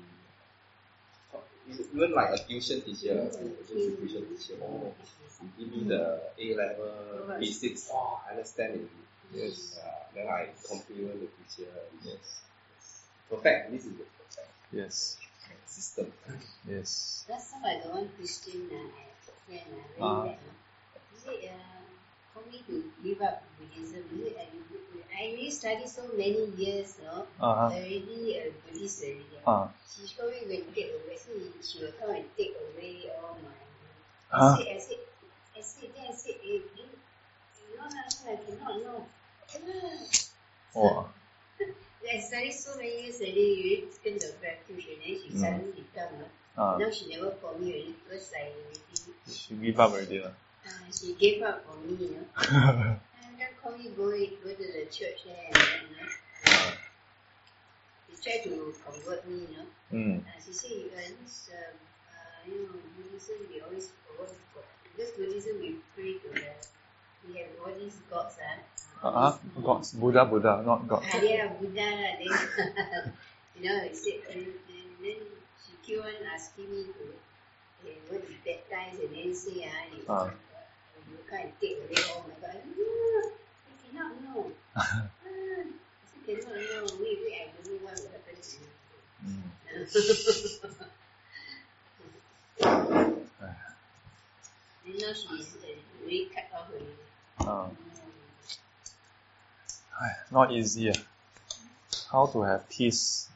even like a tuition teacher, a tuition teacher. Oh, you give me the A level basics. Oh, I understand it. Yes. Uh, then I compliment the teacher. Yes. Perfect. This is the perfect Yes. system. Yes. Last time I got one Christian uh, friend uh, very. Uh. For me to give up Buddhism, he said, I, really studied so many years, you know, Uh-huh. already a Buddhist already. Uh. She told me when take away, so she will come and take away all my. Huh? I said, I said, I said, then I said, eh, eh, you know, I cannot know. Ah. Oh. (laughs) I studied so many years already, you taken the refuge, and then she Mm. suddenly become, uh, Uh, now she never call me already because I already, she give up already. uh, she gave up on me, you know. and (laughs) then call me go, go to the church there and then, you know. Uh, she tried to convert me, you know. mm. Uh, she said, uh, this, um, uh, you know, Buddhism, we always go. Because Buddhism, we pray to the, we have all these gods, uh, Uh-huh. Gods. Buddha, Buddha, not God. Ah, yeah, Buddha. Then, (laughs) you know, he said, and, and then on asking me to eh, go to baptize and then say, ah, you, Ah. you can't take away all my God. No, I cannot know. (laughs) ah, I cannot know. Wait, wait, I don't know what will happen to you. Mm. (laughs) then now she's uh, really cut off already. Uh, Mm. (sighs) not easy. How to have peace?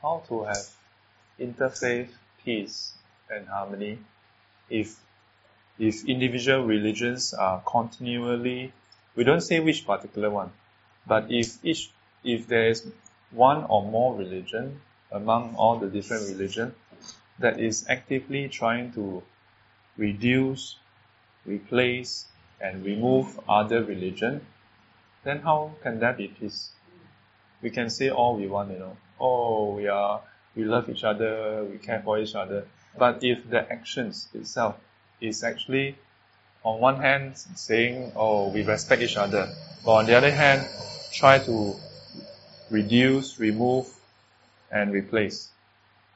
How to have interfaith peace and harmony if if individual religions are continually we don't say which particular one, but if each if there is one or more religion among all the different religion that is actively trying to reduce, replace, and remove other religion, then how can that be peace? We can say all we want, you know. Oh, we are, we love each other, we care for each other. But if the actions itself is actually, on one hand, saying, oh, we respect each other, but on the other hand, try to reduce, remove, and replace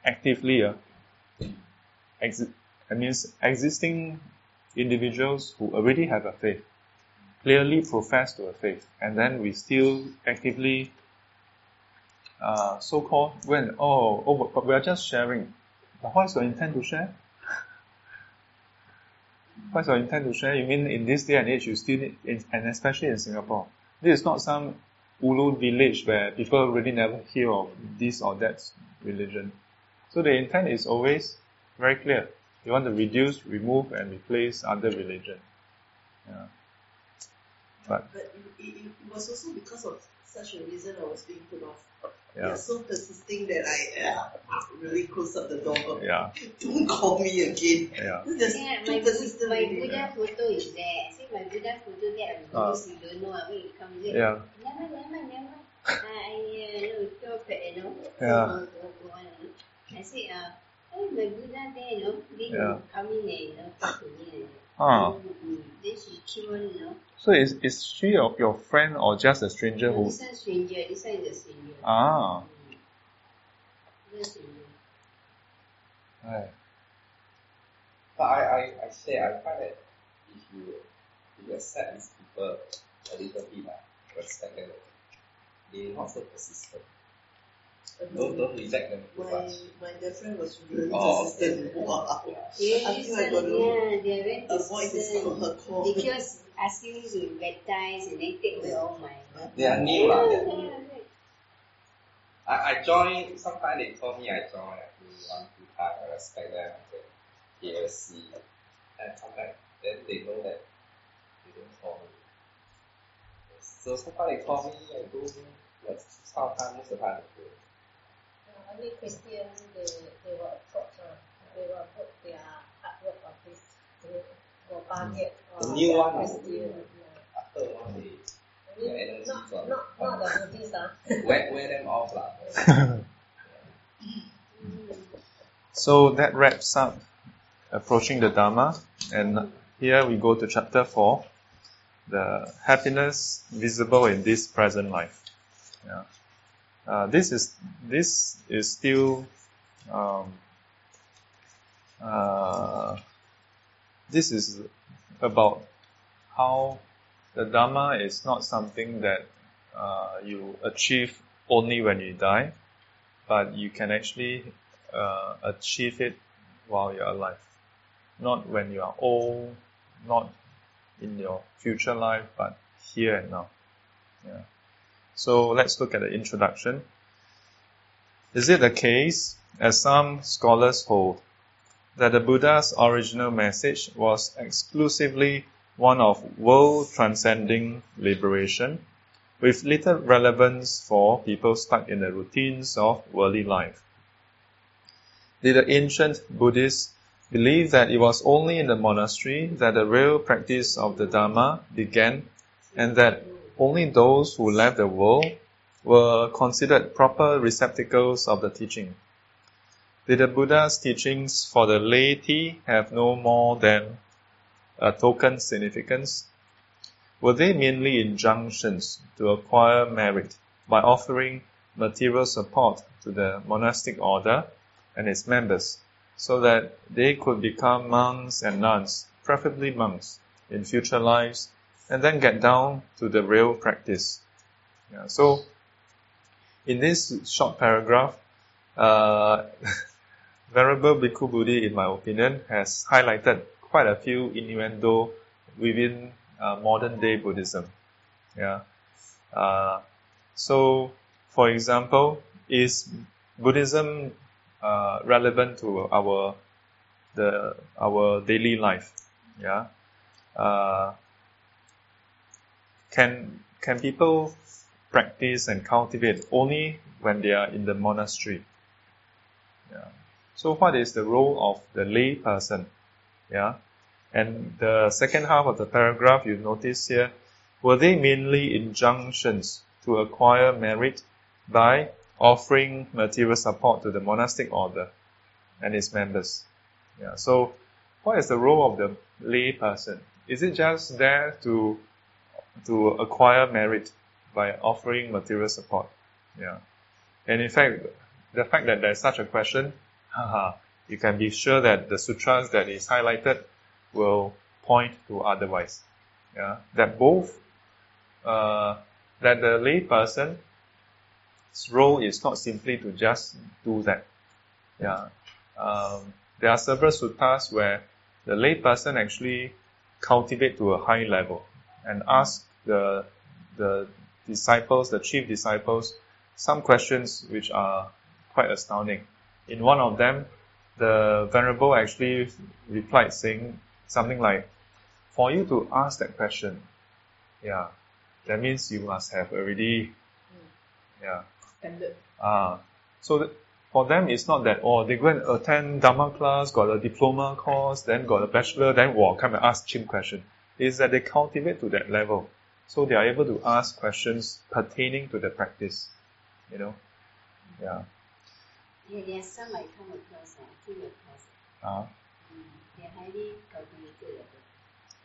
actively. Uh, exi- that means existing individuals who already have a faith, clearly profess to a faith, and then we still actively uh, so-called when oh, oh but we are just sharing. But what is your intent to share? (laughs) What is your intent to share? You mean in this day and age you still need, and especially in Singapore, this is not some ulu village where people really never hear of this or that religion. So the intent is always very clear. You want to reduce, remove, and replace other religion. Yeah. But But it, it was also because of such a reason I was being put off. yeah, They're so persisting that I uh, really close up the door. yeah, Don't call me again. yeah. There's Yeah, too my, persistent my already. Buddha photo is there. I say my Buddha photo there, I'm. Buddhist, you don't know, when you come here. Yeah. Never, never, never. Uh, (laughs) I, uh, you know, feel bad, you know. Yeah. Go, go, go on, you know. I say, uh, hey, my Buddha there, you know. Then Yeah. you come in and, you know, talk to me. And, Ah. Mm, Then she keep on, you know. So is is she your, your friend or just a stranger who? this one stranger, this one is a stranger. Ah. Mm. This stranger. Right. But I, I, I say I find that if you if you accept these people a little bit, uh, respect them, they're not so persistent. Don't, don't reject them too My, much. my girlfriend was really Oh, persistent. Wow. Yeah, I this I got to yeah, they are very Avoid this her call. They keep us asking me to baptize and then take away all my. They are new, lah. they. Yeah, I, I join, sometimes they call me, I join, I do one, two time, I respect them, I say, KFC, and come back, then they know that they don't call me. So sometimes they call me, I go, but some time, most of the time I go. Only Christian, they, they will approach, uh, they will put their artwork of this, they will target uh, The new one, ah. Christian. yeah. After one day, I mean, Yeah, not, not, not the Buddhist, uh. wear, wear them off lah. (laughs) So that wraps up approaching the Dharma, and here we go to chapter 4 the happiness visible in this present life. Yeah. Uh, this is this is still um, uh, this is about how the Dharma is not something that uh, you achieve only when you die, but you can actually uh, achieve it while you're alive. Not when you are old, not in your future life, but here and now. Yeah. So let's look at the introduction. Is it the case, as some scholars hold, that the Buddha's original message was exclusively one of world transcending liberation, with little relevance for people stuck in the routines of worldly life? Did the ancient Buddhists believe that it was only in the monastery that the real practice of the Dharma began and that only those who left the world were considered proper receptacles of the teaching. Did the Buddha's teachings for the laity have no more than a token significance? Were they merely injunctions to acquire merit by offering material support to the monastic order and its members so that they could become monks and nuns, preferably monks, in future lives, and then get down to the real practice. Yeah, so, in this short paragraph, uh, (laughs) Venerable Bhikkhu Bodhi, in my opinion, has highlighted quite a few innuendo within uh, modern day Buddhism. Yeah. Uh, so, for example, is Buddhism uh, relevant to our the our daily life. Yeah. Can can people practice and cultivate only when they are in the monastery? Yeah. So what is the role of the lay person? Yeah. And the second half of the paragraph you notice here, were they mainly injunctions to acquire merit by offering material support to the monastic order and its members. Yeah. So, what is the role of the lay person? Is it just there to to acquire merit by offering material support? Yeah. And in fact, the fact that there's such a question, haha, you can be sure that the sutras that is highlighted will point to otherwise. Yeah. That both uh, that the lay person role is not simply to just do that. Yeah. Um, there are several suttas where the layperson actually cultivate to a high level and ask the the disciples, the chief disciples, some questions which are quite astounding. In one of them, the venerable actually replied saying something like, "For you to ask that question, yeah, that means you must have already, yeah, Standard. Ah, so th- for them, it's not that, oh, they go and attend Dharma class, got a diploma course, then got a bachelor, then wow, come and ask chim question. Is that they cultivate to that level. So they are able to ask questions pertaining to the practice. You know? Yeah. Yeah, there are some I come across, uh, came across. Uh, Mm, they're highly cultivated.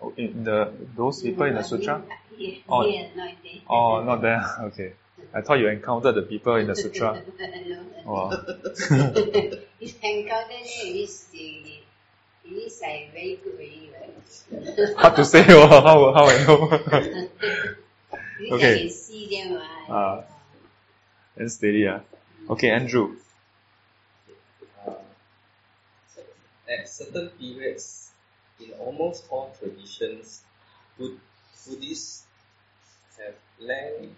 oh, in the, those people in the sutra? Yeah, Oh. yeah, not there. Oh, not there. (laughs) Okay. I thought you encountered the people in the sutra. (laughs) no. (laughs) Wow. if encounter them, it is, it is like very good already, right? Hard to say, oh, how, how I know. (laughs) Because Okay. I can see them, right? Ah. and steady, ah. Okay, Andrew. Uh, at certain periods, in almost all traditions, Bud- Buddhists have lent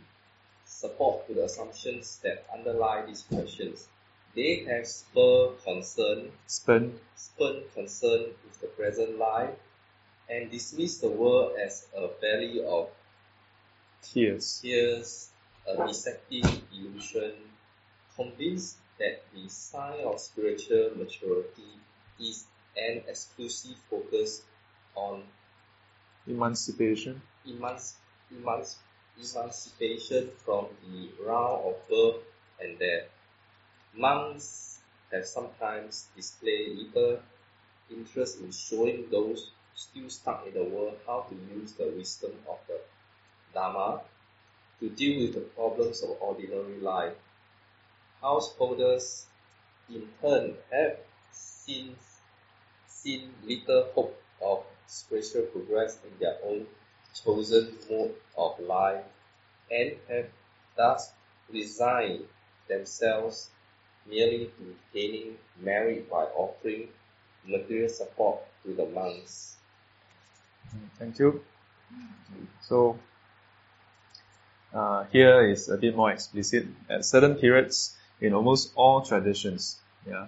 support to the assumptions that underlie these questions. They have spur concern, Spend spurn concern with the present life, and dismiss the world as a valley of tears. tears, a deceptive illusion, convinced that the sign of spiritual maturity is an exclusive focus on emancipation, emanci- emanci- emancipation from the round of birth and death. Monks have sometimes displayed little interest in showing those still stuck in the world how to use the wisdom of the Dharma to deal with the problems of ordinary life. Householders, in turn, have seen, seen little hope of spiritual progress in their own chosen mode of life and have thus resigned themselves merely to merit by offering material support to the monks. Thank you. So uh, here is a bit more explicit. At certain periods, in almost all traditions, yeah,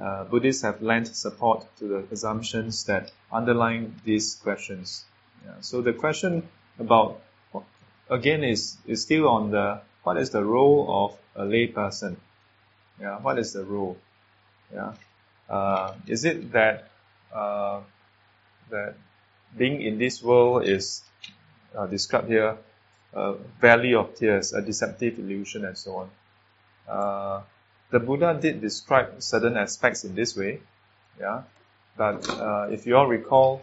uh, Buddhists have lent support to the assumptions that underline these questions. Yeah. So the question about again is is still on the what is the role of a lay person? Yeah, what is the rule? Yeah, uh, is it that uh, that being in this world is uh, described here a valley of tears, a deceptive illusion, and so on. Uh, the Buddha did describe certain aspects in this way, yeah. But uh, if you all recall,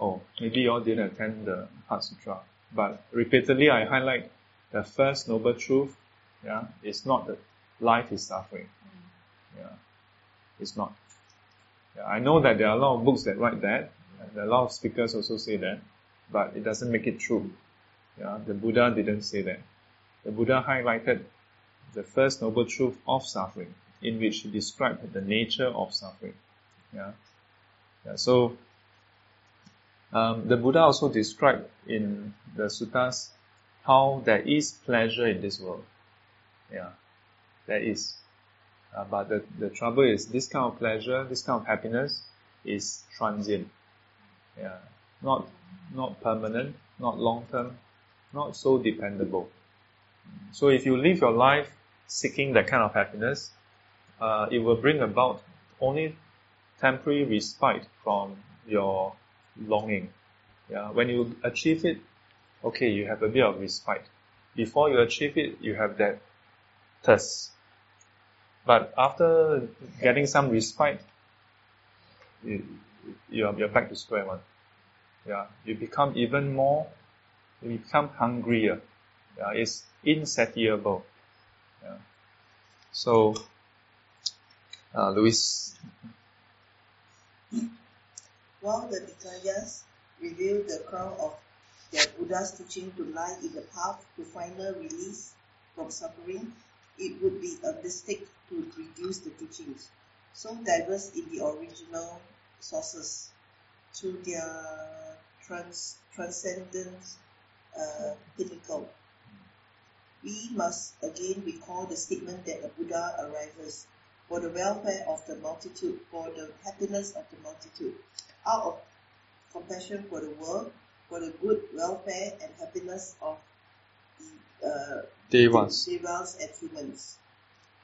oh, maybe you all didn't attend the Heart Sutra, but repeatedly I highlight the first noble truth, yeah, is not that life is suffering, yeah, it's not. Yeah, I know that there are a lot of books that write that, and a lot of speakers also say that, but it doesn't make it true. Yeah, the Buddha didn't say that. The Buddha highlighted the first noble truth of suffering, in which he described the nature of suffering. Yeah. yeah so um, the Buddha also described in the suttas how there is pleasure in this world. Yeah, there is. Uh, but the, the trouble is this kind of pleasure, this kind of happiness is transient. Yeah, not not permanent, not long term, not so dependable. So if you live your life seeking that kind of happiness, uh, it will bring about only temporary respite from your longing. Yeah, when you achieve it, okay, you have a bit of respite. Before you achieve it, you have that thirst. But after getting some respite, you, you're, back to square one. Yeah, you become even more, you become hungrier. Yeah, it's insatiable. Yeah. So, uh, Luis. While the Nikayas reveal the crown of the Buddha's teaching to lie in the path to final release from suffering, it would be a mistake to reduce the teachings, so diverse in the original sources, to their trans- transcendent uh, pinnacle. We must again recall the statement that the Buddha arises for the welfare of the multitude, for the happiness of the multitude, out of compassion for the world, for the good welfare and happiness of the uh, Devas. devas and humans.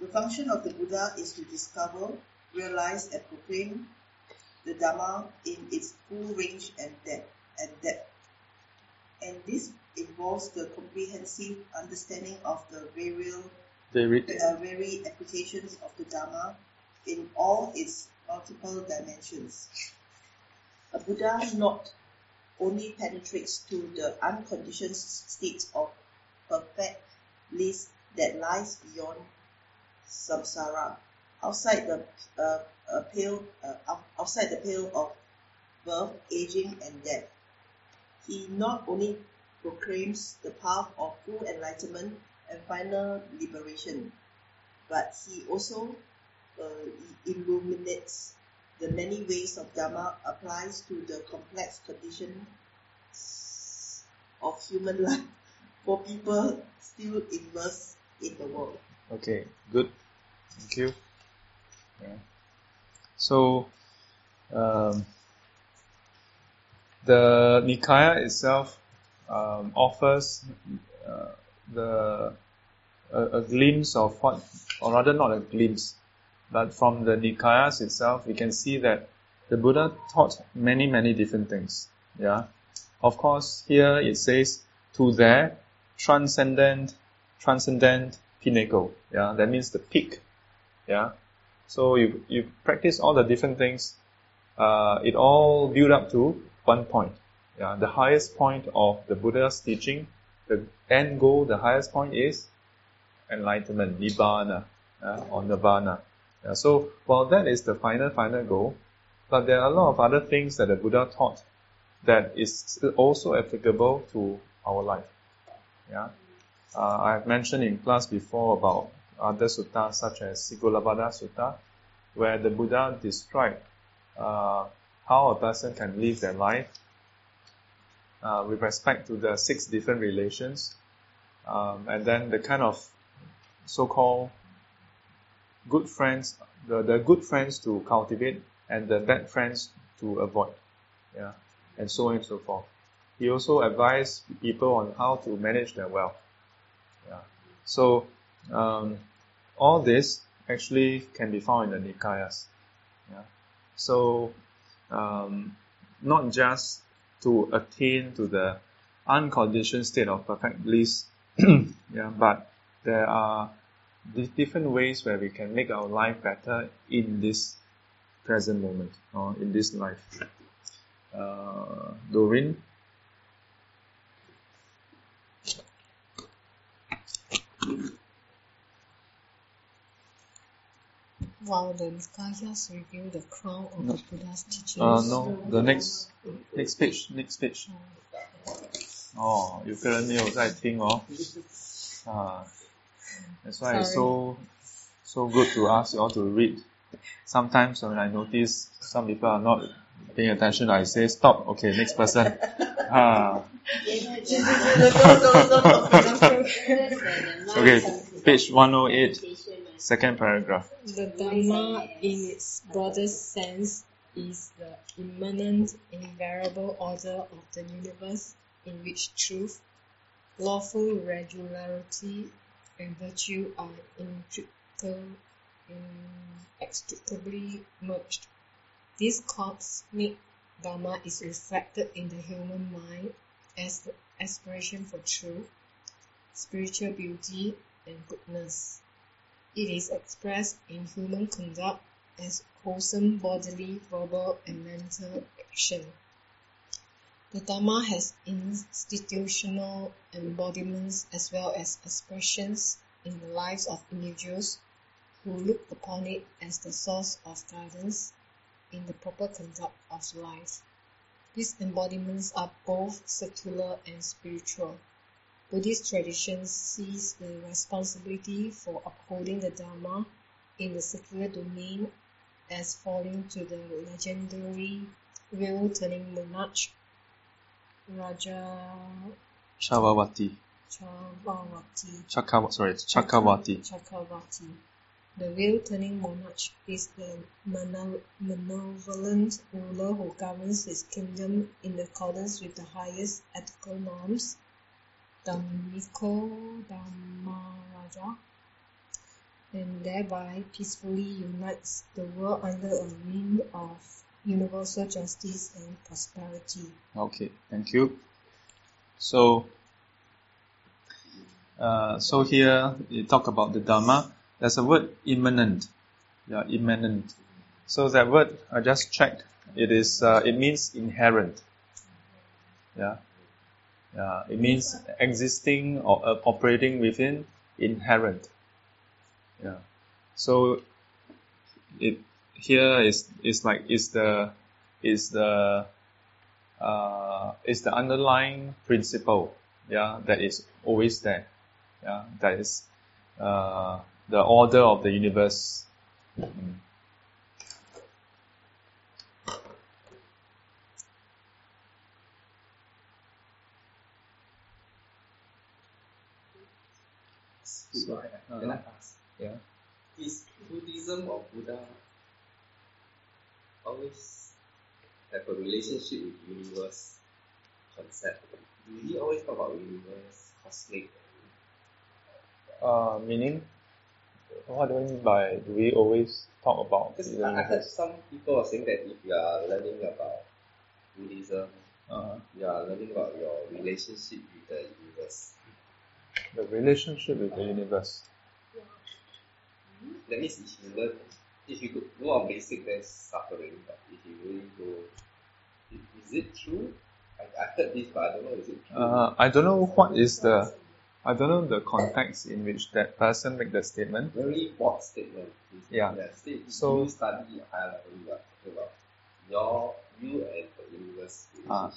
The function of the Buddha is to discover, realize, and proclaim the Dharma in its full range and depth. And depth. And this involves the comprehensive understanding of the various uh, varied applications of the Dharma in all its multiple dimensions. A Buddha not only penetrates to the unconditioned state of perfect bliss that lies beyond samsara, outside the uh, uh, pale, uh, out- outside the pale of birth, aging, and death. He not only proclaims the path of full enlightenment and final liberation, but he also uh, illuminates the many ways of Dharma applies to the complex conditions of human (laughs) life for people still immersed in the world. Okay, good. Thank you. Yeah. So, um, the Nikaya itself um, offers uh, the a, a glimpse of what, or rather not a glimpse, but from the Nikayas itself, we can see that the Buddha taught many, many different things. Yeah. Of course, here it says, to their transcendent, transcendent pinnacle. Yeah. That means the peak. Yeah. So you, you practice all the different things, uh, it all build up to one point. Yeah. The highest point of the Buddha's teaching, the end goal, the highest point is enlightenment, nibbana, uh, or nirvana. Yeah, so while that is the final, final goal, but there are a lot of other things that the Buddha taught that is also applicable to our life. Yeah, uh, I have mentioned in class before about other suttas such as Sigalovada Sutta, where the Buddha described uh, how a person can live their life uh, with respect to the six different relations, um, and then the kind of so-called good friends, the, the good friends to cultivate and the bad friends to avoid. Yeah. And so on and so forth. He also advised people on how to manage their wealth. Yeah. So, um, all this actually can be found in the Nikayas. Yeah. So, um, not just to attain to the unconditioned state of perfect bliss, (clears throat) yeah, but there are different ways where we can make our life better in this present moment or in this life. Uh, Doreen? While the Nikayas review the crown of No. the Buddha's teachings. Uh, no, the next next page, next page. 哦，有个人没有在听哦。啊，That's why it's so so good to ask you all to read. Sometimes when I notice some people are not paying attention, I say stop. Okay, next person. (laughs) Ah, (laughs) okay, page 108, second paragraph. The Dharma, in its broadest sense, is the immanent, invariable order of the universe in which truth, lawful regularity, and virtue are intricately, inextricably merged. This cosmic Dharma is reflected in the human mind as the aspiration for truth, spiritual beauty, and goodness. It is expressed in human conduct as wholesome bodily, verbal, and mental action. The Dharma has institutional embodiments as well as expressions in the lives of individuals who look upon it as the source of guidance in the proper conduct of life. These embodiments are both secular and spiritual. Buddhist tradition sees the responsibility for upholding the Dharma in the secular domain as falling to the legendary wheel-turning monarch Raja Chavavati. Chavavati. Chakav- sorry, Chakavati. Chakravarti. The wheel-turning monarch is the malevolent ruler who governs his kingdom in accordance with the highest ethical norms. Dhammiko Dhammaraja and thereby peacefully unites the world under a reign of universal justice and prosperity. Okay, thank you. So, uh, so here you talk about the Dharma. There's a word immanent. Yeah, immanent. So that word I just checked. It is. Uh, it means inherent. Yeah. Yeah. It means existing or uh, operating within inherent. Yeah. So it here is is like is the is the uh, is the underlying principle, yeah, that is always there, yeah, that is uh, the order of the universe. Mm. So, uh, can I ask? Yeah. Is Buddhism or Buddha always have a relationship with universe concept? Do we always talk about universe, cosmic, Uh, meaning, what do you mean by do we always talk about Because I I heard some people are saying that if you are learning about Buddhism, Uh, you are learning about your relationship with the universe. the relationship with the universe. That means if you learn, if you could go on basic, there's suffering. But if you really go, i- is it true? I, I heard this, but I don't know is it true. Uh, I don't know what is the, I don't know the context in which that person make the statement. Very broad statement. It's- Yeah. Say, So- you study higher level, you are talking about your you and the universe Ah.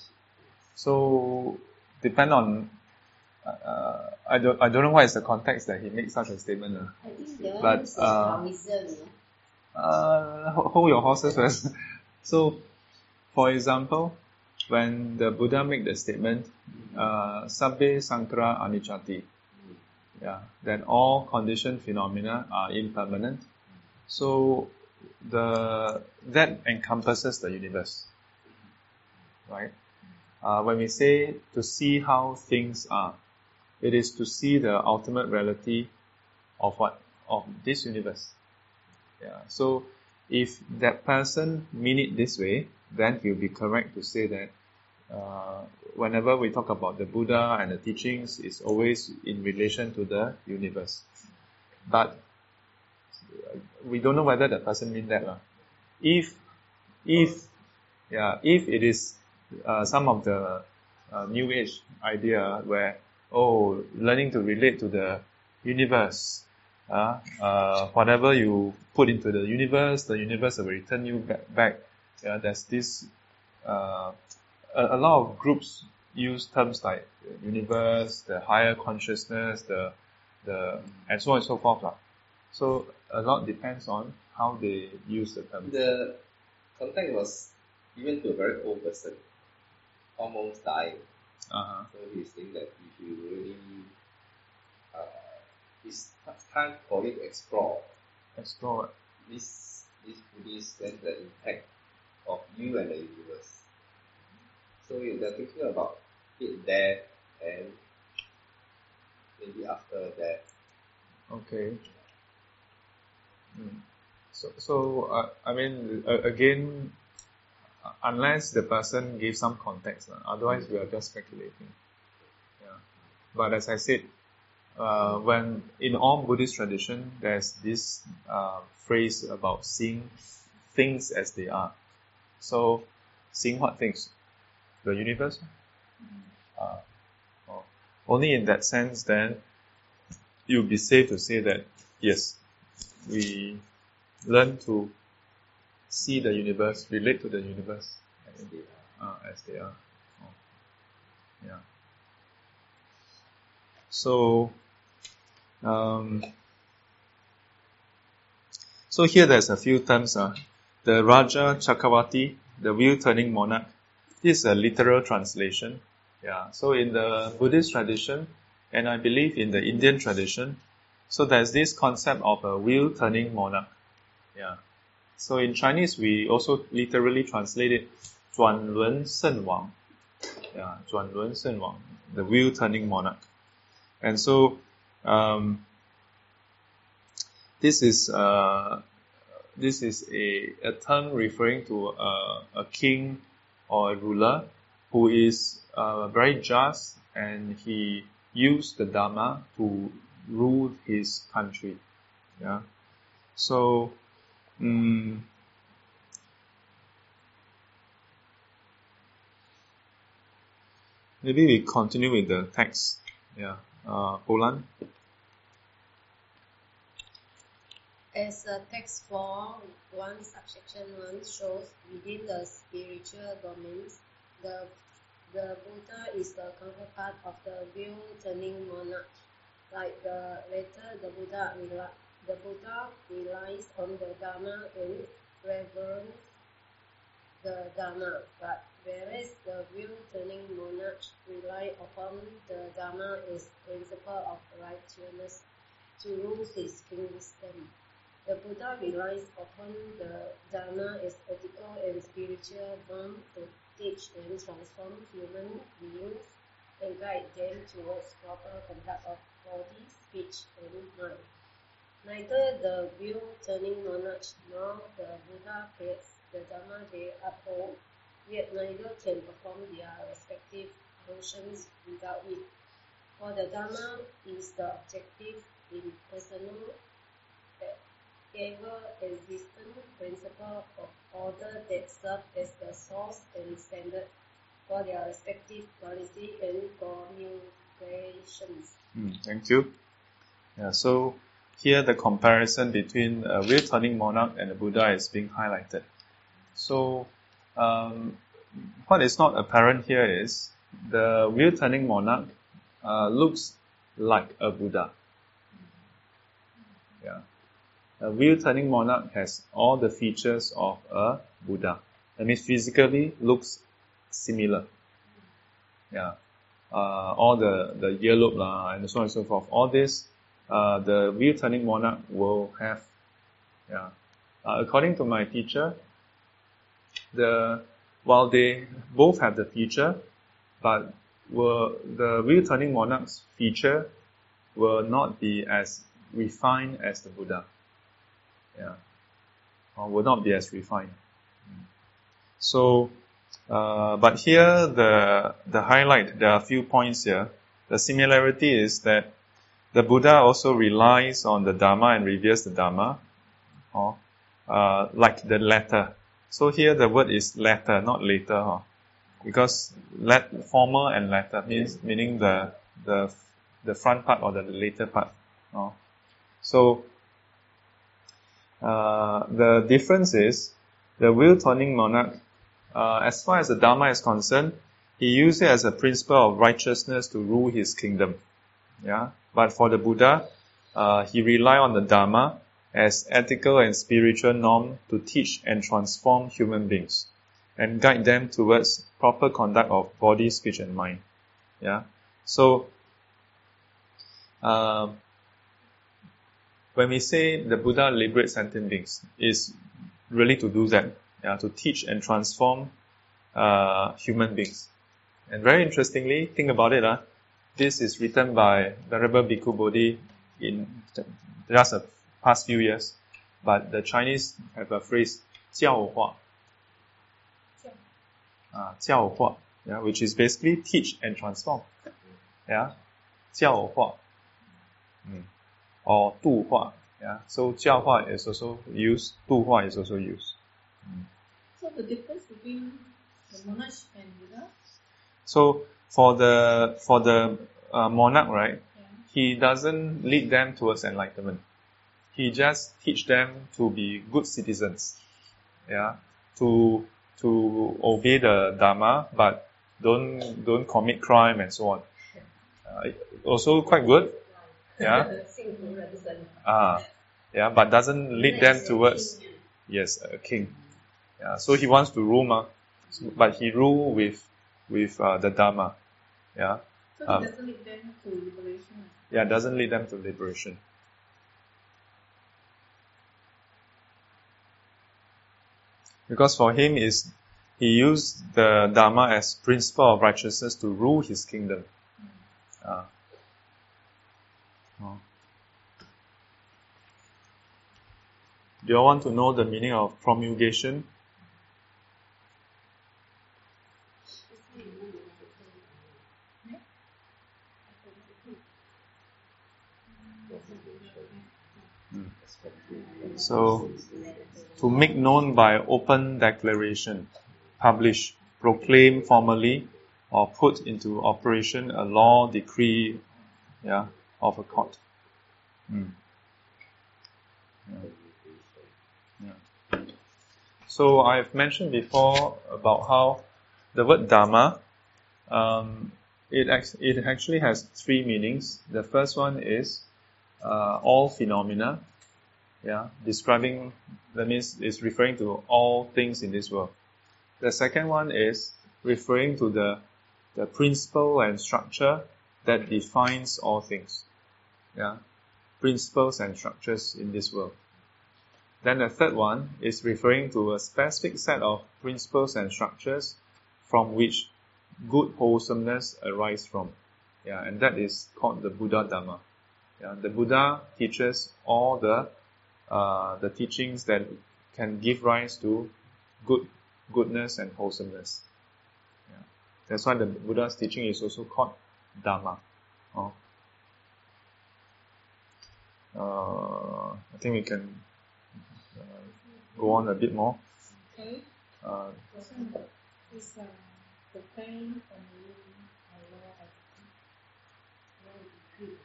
So depend on. Uh, I don't. I don't know what is the context that he makes such a statement. Uh. I think that But, one is uh, Taoism. no? Uh, ho- hold your horses first. (laughs) so, for example, when the Buddha made the statement, uh, "Sabbe sankhara anicchati," yeah, then all conditioned phenomena are impermanent. So, the that encompasses the universe, right? Uh, when we say to see how things are, it is to see the ultimate reality of what of this universe. Yeah. So if that person mean it this way, then he'll be correct to say that uh, whenever we talk about the Buddha and the teachings, it's always in relation to the universe. But uh, we don't know whether the person mean that. lah. If if yeah, if it is uh, some of the uh, new age idea where oh learning to relate to the universe uh, uh, whatever you put into the universe, the universe will return you back. back. Yeah, there's this. Uh, a, a lot of groups use terms like the universe, the higher consciousness, the the and so on and so forth. lah. So a lot depends on how they use the term. The context was given to a very old person, almost dying. Uh-huh. So he's saying that if you really, uh, it's time for you to explore Explore. this this Buddhist and the impact of you and the universe. So you- they're thinking about it there and maybe after that. Okay. Mm. So, so uh, I mean, uh, again, unless the person gave some context, uh, otherwise we are just speculating. Yeah. But as I said, uh, when in all Buddhist tradition, there's this uh, phrase about seeing things as they are. So, seeing what things? The universe. Uh. Only in that sense, then it would be safe to say that yes, we learn to see the universe, relate to the universe As they are. uh, as they are. Oh. Yeah. So, um, so here there's a few terms. Uh, the Raja Chakravarti, the wheel turning monarch This is a literal translation. Yeah. So in the Buddhist tradition, and I believe in the Indian tradition, so there's this concept of a wheel turning monarch. Yeah. So in Chinese, we also literally translate it 转轮圣王. Yeah, 转轮圣王, the wheel turning monarch. And so, um, this is uh, this is a, a term referring to a, a king or a ruler who is uh, very just and he used the Dharma to rule his country. Yeah. So, mm, maybe we continue with the text. Yeah. Uh, Poland. As a text for one subsection one shows within the spiritual domains, the the Buddha is the counterpart of the wheel turning monarch. Like the later, the Buddha the Buddha relies on the Dharma and reverence the Dharma, but whereas the wheel turning monarch rely upon the Dharma as principle of righteousness to rule his kingdom. The Buddha relies upon the Dharma as ethical and spiritual norm to teach and transform human beings and guide them towards proper conduct of body, speech, and mind. Neither the wheel-turning monarch nor the Buddha creates the Dharma they uphold, yet neither can perform their respective functions without it. For the Dharma is the objective, impersonal, ever-existent principle of order that serves as the source and standard for their respective policy and communications. Mm, thank you. Yeah, so here the comparison between a wheel turning monarch and a Buddha is being highlighted. So, um, what is not apparent here is the wheel turning monarch uh, looks like a Buddha. Yeah. A wheel turning monarch has all the features of a Buddha. That means physically looks similar. Yeah. Uh, all the, the earlobe lah, and so on and so forth. All this, uh, the wheel turning monarch will have. Yeah. Uh, according to my teacher, the while they both have the feature, but will the wheel turning monarch's feature will not be as refined as the Buddha. Yeah. Or will not be as refined. So uh, but here, the the highlight there are a few points here. The similarity is that the Buddha also relies on the Dharma and reveres the Dharma, or uh, like the latter. So here the word is latter, not later, huh? because let, former and latter means meaning the the the front part or the later part. Oh. So uh, the difference is the wheel turning monarch uh, as far as the Dharma is concerned, he used it as a principle of righteousness to rule his kingdom. Yeah, but for the Buddha, uh, he relied on the Dharma as ethical and spiritual norm to teach and transform human beings and guide them towards proper conduct of body, speech, and mind. Yeah, so uh, when we say the Buddha liberates sentient beings, is really to do that yeah, to teach and transform uh, human beings. And very interestingly, think about it, uh, this is written by Venerable Bhikkhu Bodhi in just the past few years. But the Chinese have a phrase, 教化. Uh, 教化, yeah, which is basically teach and transform. Yeah, 教化. Mm. Or 度化. Yeah, so 教化 is also used, 度化 is also used. So the difference between the monarch and Buddha? So for the for the uh, monarch, right? Yeah. He doesn't lead them towards enlightenment. He just teach them to be good citizens. Yeah, to to obey the dharma, but don't don't commit crime and so on. Uh, also quite good. yeah. (laughs) ah, yeah, but doesn't lead them towards yes a king. Yeah, so he wants to rule, ma, but he rule with with uh, the Dharma. Yeah. So um, doesn't lead them to liberation. Yeah, doesn't lead them to liberation. Because for him is he used the Dharma as principle of righteousness to rule his kingdom. Uh, Do you want to know the meaning of promulgation? Hmm. So, to make known by open declaration, publish, proclaim formally, or put into operation a law, decree, yeah, of a court. Mm. Yeah. So I've mentioned before about how the word Dharma, um, it, it actually has three meanings. The first one is uh, all phenomena, yeah, describing, that means it's referring to all things in this world. The second one is referring to the, the principle and structure that defines all things. Yeah, principles and structures in this world. Then the third one is referring to a specific set of principles and structures from which good wholesomeness arises from. Yeah, and that is called the Buddha Dharma. Yeah, the Buddha teaches all the uh, the teachings that can give rise to good goodness and wholesomeness. Yeah. That's why the Buddha's teaching is also called Dharma. Oh. Uh, I think we can uh, go on a bit more. Okay. Uh, Is uh, the pain from you a law of law of decree?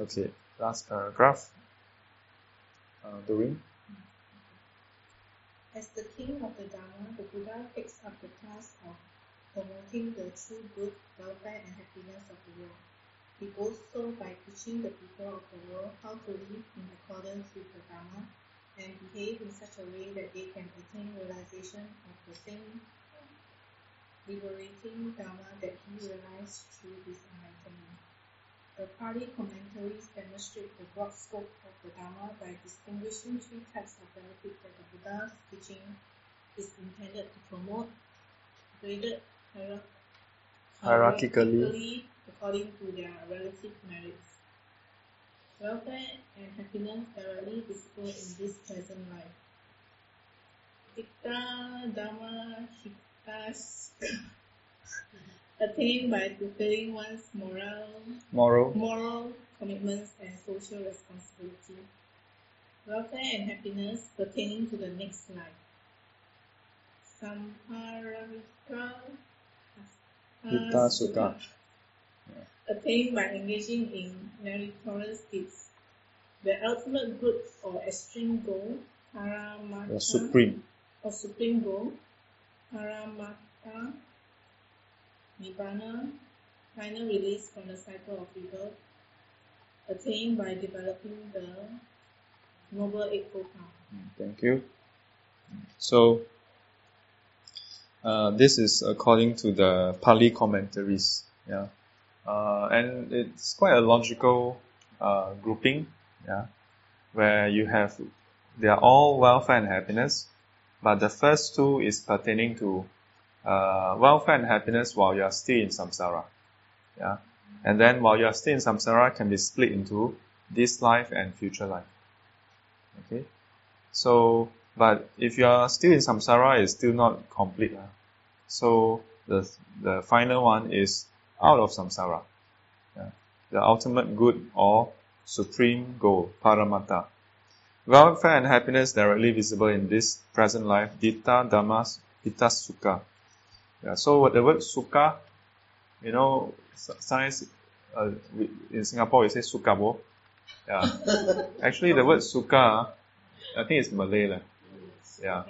Okay, last paragraph. Uh, Doreen? As the king of the Dharma, the Buddha takes up the task of promoting the true good, welfare, and happiness of the world. He does so by teaching the people of the world how to live in accordance with the Dharma and behave in such a way that they can attain realization of the same liberating Dharma that he realized through his enlightenment. The Pali commentaries demonstrate the broad scope of the Dharma by distinguishing three types of benefit that the Buddha's teaching is intended to promote, graded hier- Hierarchically. according to their relative merits. Welfare and happiness directly visible in this present life. Pitta Dhamma Hitas (coughs) attained by fulfilling one's moral Moral? moral commitments and social responsibility. Welfare and happiness pertaining to the next life. Samparika Hitta Sukha. Attained by engaging in meritorious deeds. The ultimate good or extreme goal, Paramata, The supreme. or supreme goal, Paramata, Nibbana, final release from the cycle of rebirth, attained by developing the Noble Eightfold Path. Mm, thank you. Mm, so, uh, this is according to the Pali commentaries. Yeah. Uh, and it's quite a logical uh, grouping. Yeah. Where you have, they are all welfare and happiness, but the first two is pertaining to uh, welfare and happiness while you are still in samsara. Yeah. And then while you are still in samsara can be split into this life and future life. Okay. So, but if you are still in samsara, it's still not complete. lah. So the the final one is out of samsara. Yeah. The ultimate good or supreme goal, paramata. Welfare and happiness directly visible in this present life, ditta, dhammas, hitta, sukha. Yeah, so the word sukha, you know, science, uh, in Singapore we say sukabo. Yeah. (laughs) Actually the word sukha, I think it's Malay. lah. Yeah.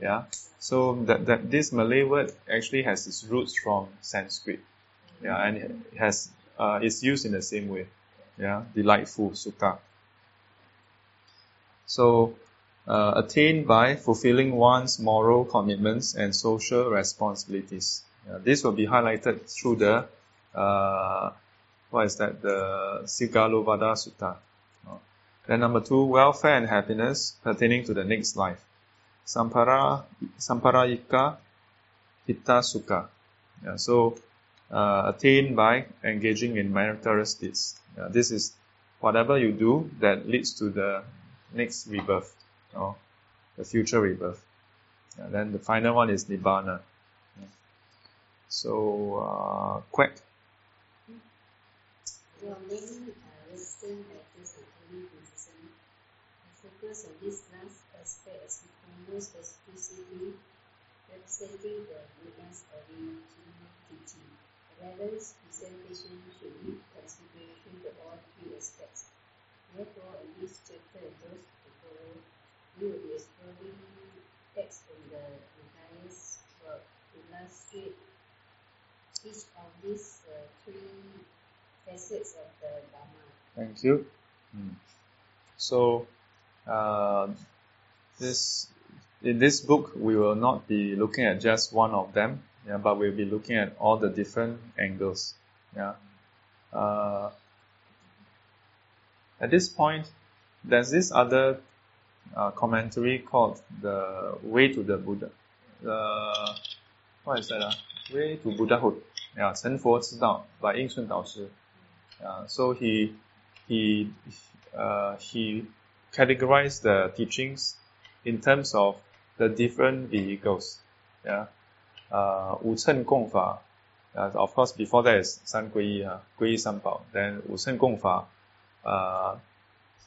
Yeah, So that, that this Malay word actually has its roots from Sanskrit. Yeah, and it has uh, it's used in the same way. Yeah, delightful, sukha. So uh, attained by fulfilling one's moral commitments and social responsibilities. Yeah, this will be highlighted through the uh, what is that? The Sigalovada Sutta. Then number two, welfare and happiness pertaining to the next life. Sampara, Samparayika Hitta Sukha. Yeah, so, uh, attained by engaging in meritorious deeds. Yeah, this is whatever you do that leads to the next rebirth, or the future rebirth. Yeah, then the final one is Nibbana. Yeah. So, uh, Quack. There are many uh, Western writers on early Buddhism focus on this last aspect as most exclusively representing the Buddha's original teaching. Relevance presentation should give consideration to all three aspects. Therefore, in this chapter and those to follow, we will be exploring texts from the Buddha's work to illustrate each of these uh, three facets of the Dharma. Thank you. Hmm. So, uh, this in this book, we will not be looking at just one of them, yeah, but we'll be looking at all the different angles. Yeah. Uh, at this point, there's this other uh, commentary called the Way to the Buddha. Uh, what is that? Uh? Way to Buddhahood. Yeah, 成佛之道 by 印顺导师. Uh, so he he uh, he categorized the teachings in terms of the different vehicles. Yeah, uh, 五乘共法 uh, of course, before that is 三皈依啊，皈依三宝。Then 五乘共法，呃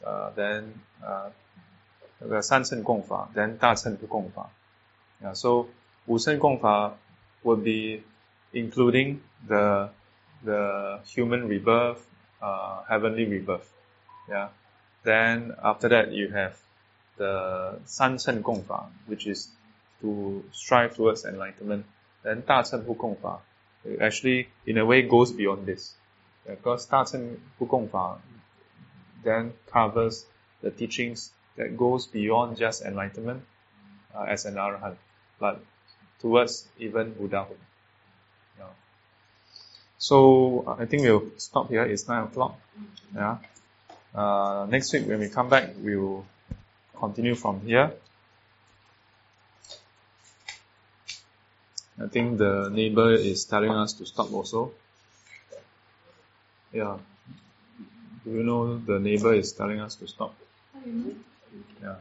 呃，then 呃那个三乘共法，then 大乘不共法。Yeah, so 五乘共法 would be including the the human rebirth, uh, heavenly rebirth. Yeah. Then after that you have the San Chen Gong Fa, which is to strive towards enlightenment, then Da Chen Hu Gong Fa actually, in a way, goes beyond this. Because Da Chen Hu Gong Fa then covers the teachings that goes beyond just enlightenment uh, as an arahant, but towards even Buddhahood. Yeah. So I think we'll stop here. It's nine o'clock. Yeah. Uh, next week when we come back, we'll continue from here. I think the neighbor is telling us to stop also. Yeah. Do you know the neighbor is telling us to stop? Yeah.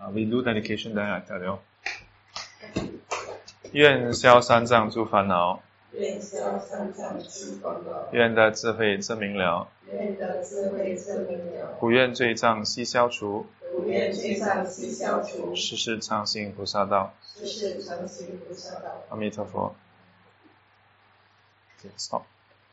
Uh, we do dedication then I tell you. 愿消三障诸烦恼。愿消三障诸烦恼，愿得智慧真明了，愿得智慧真明了，不愿罪障悉消除，不愿罪障悉消除，世世常行菩萨道。世世常行菩萨道。阿弥陀佛。Stop.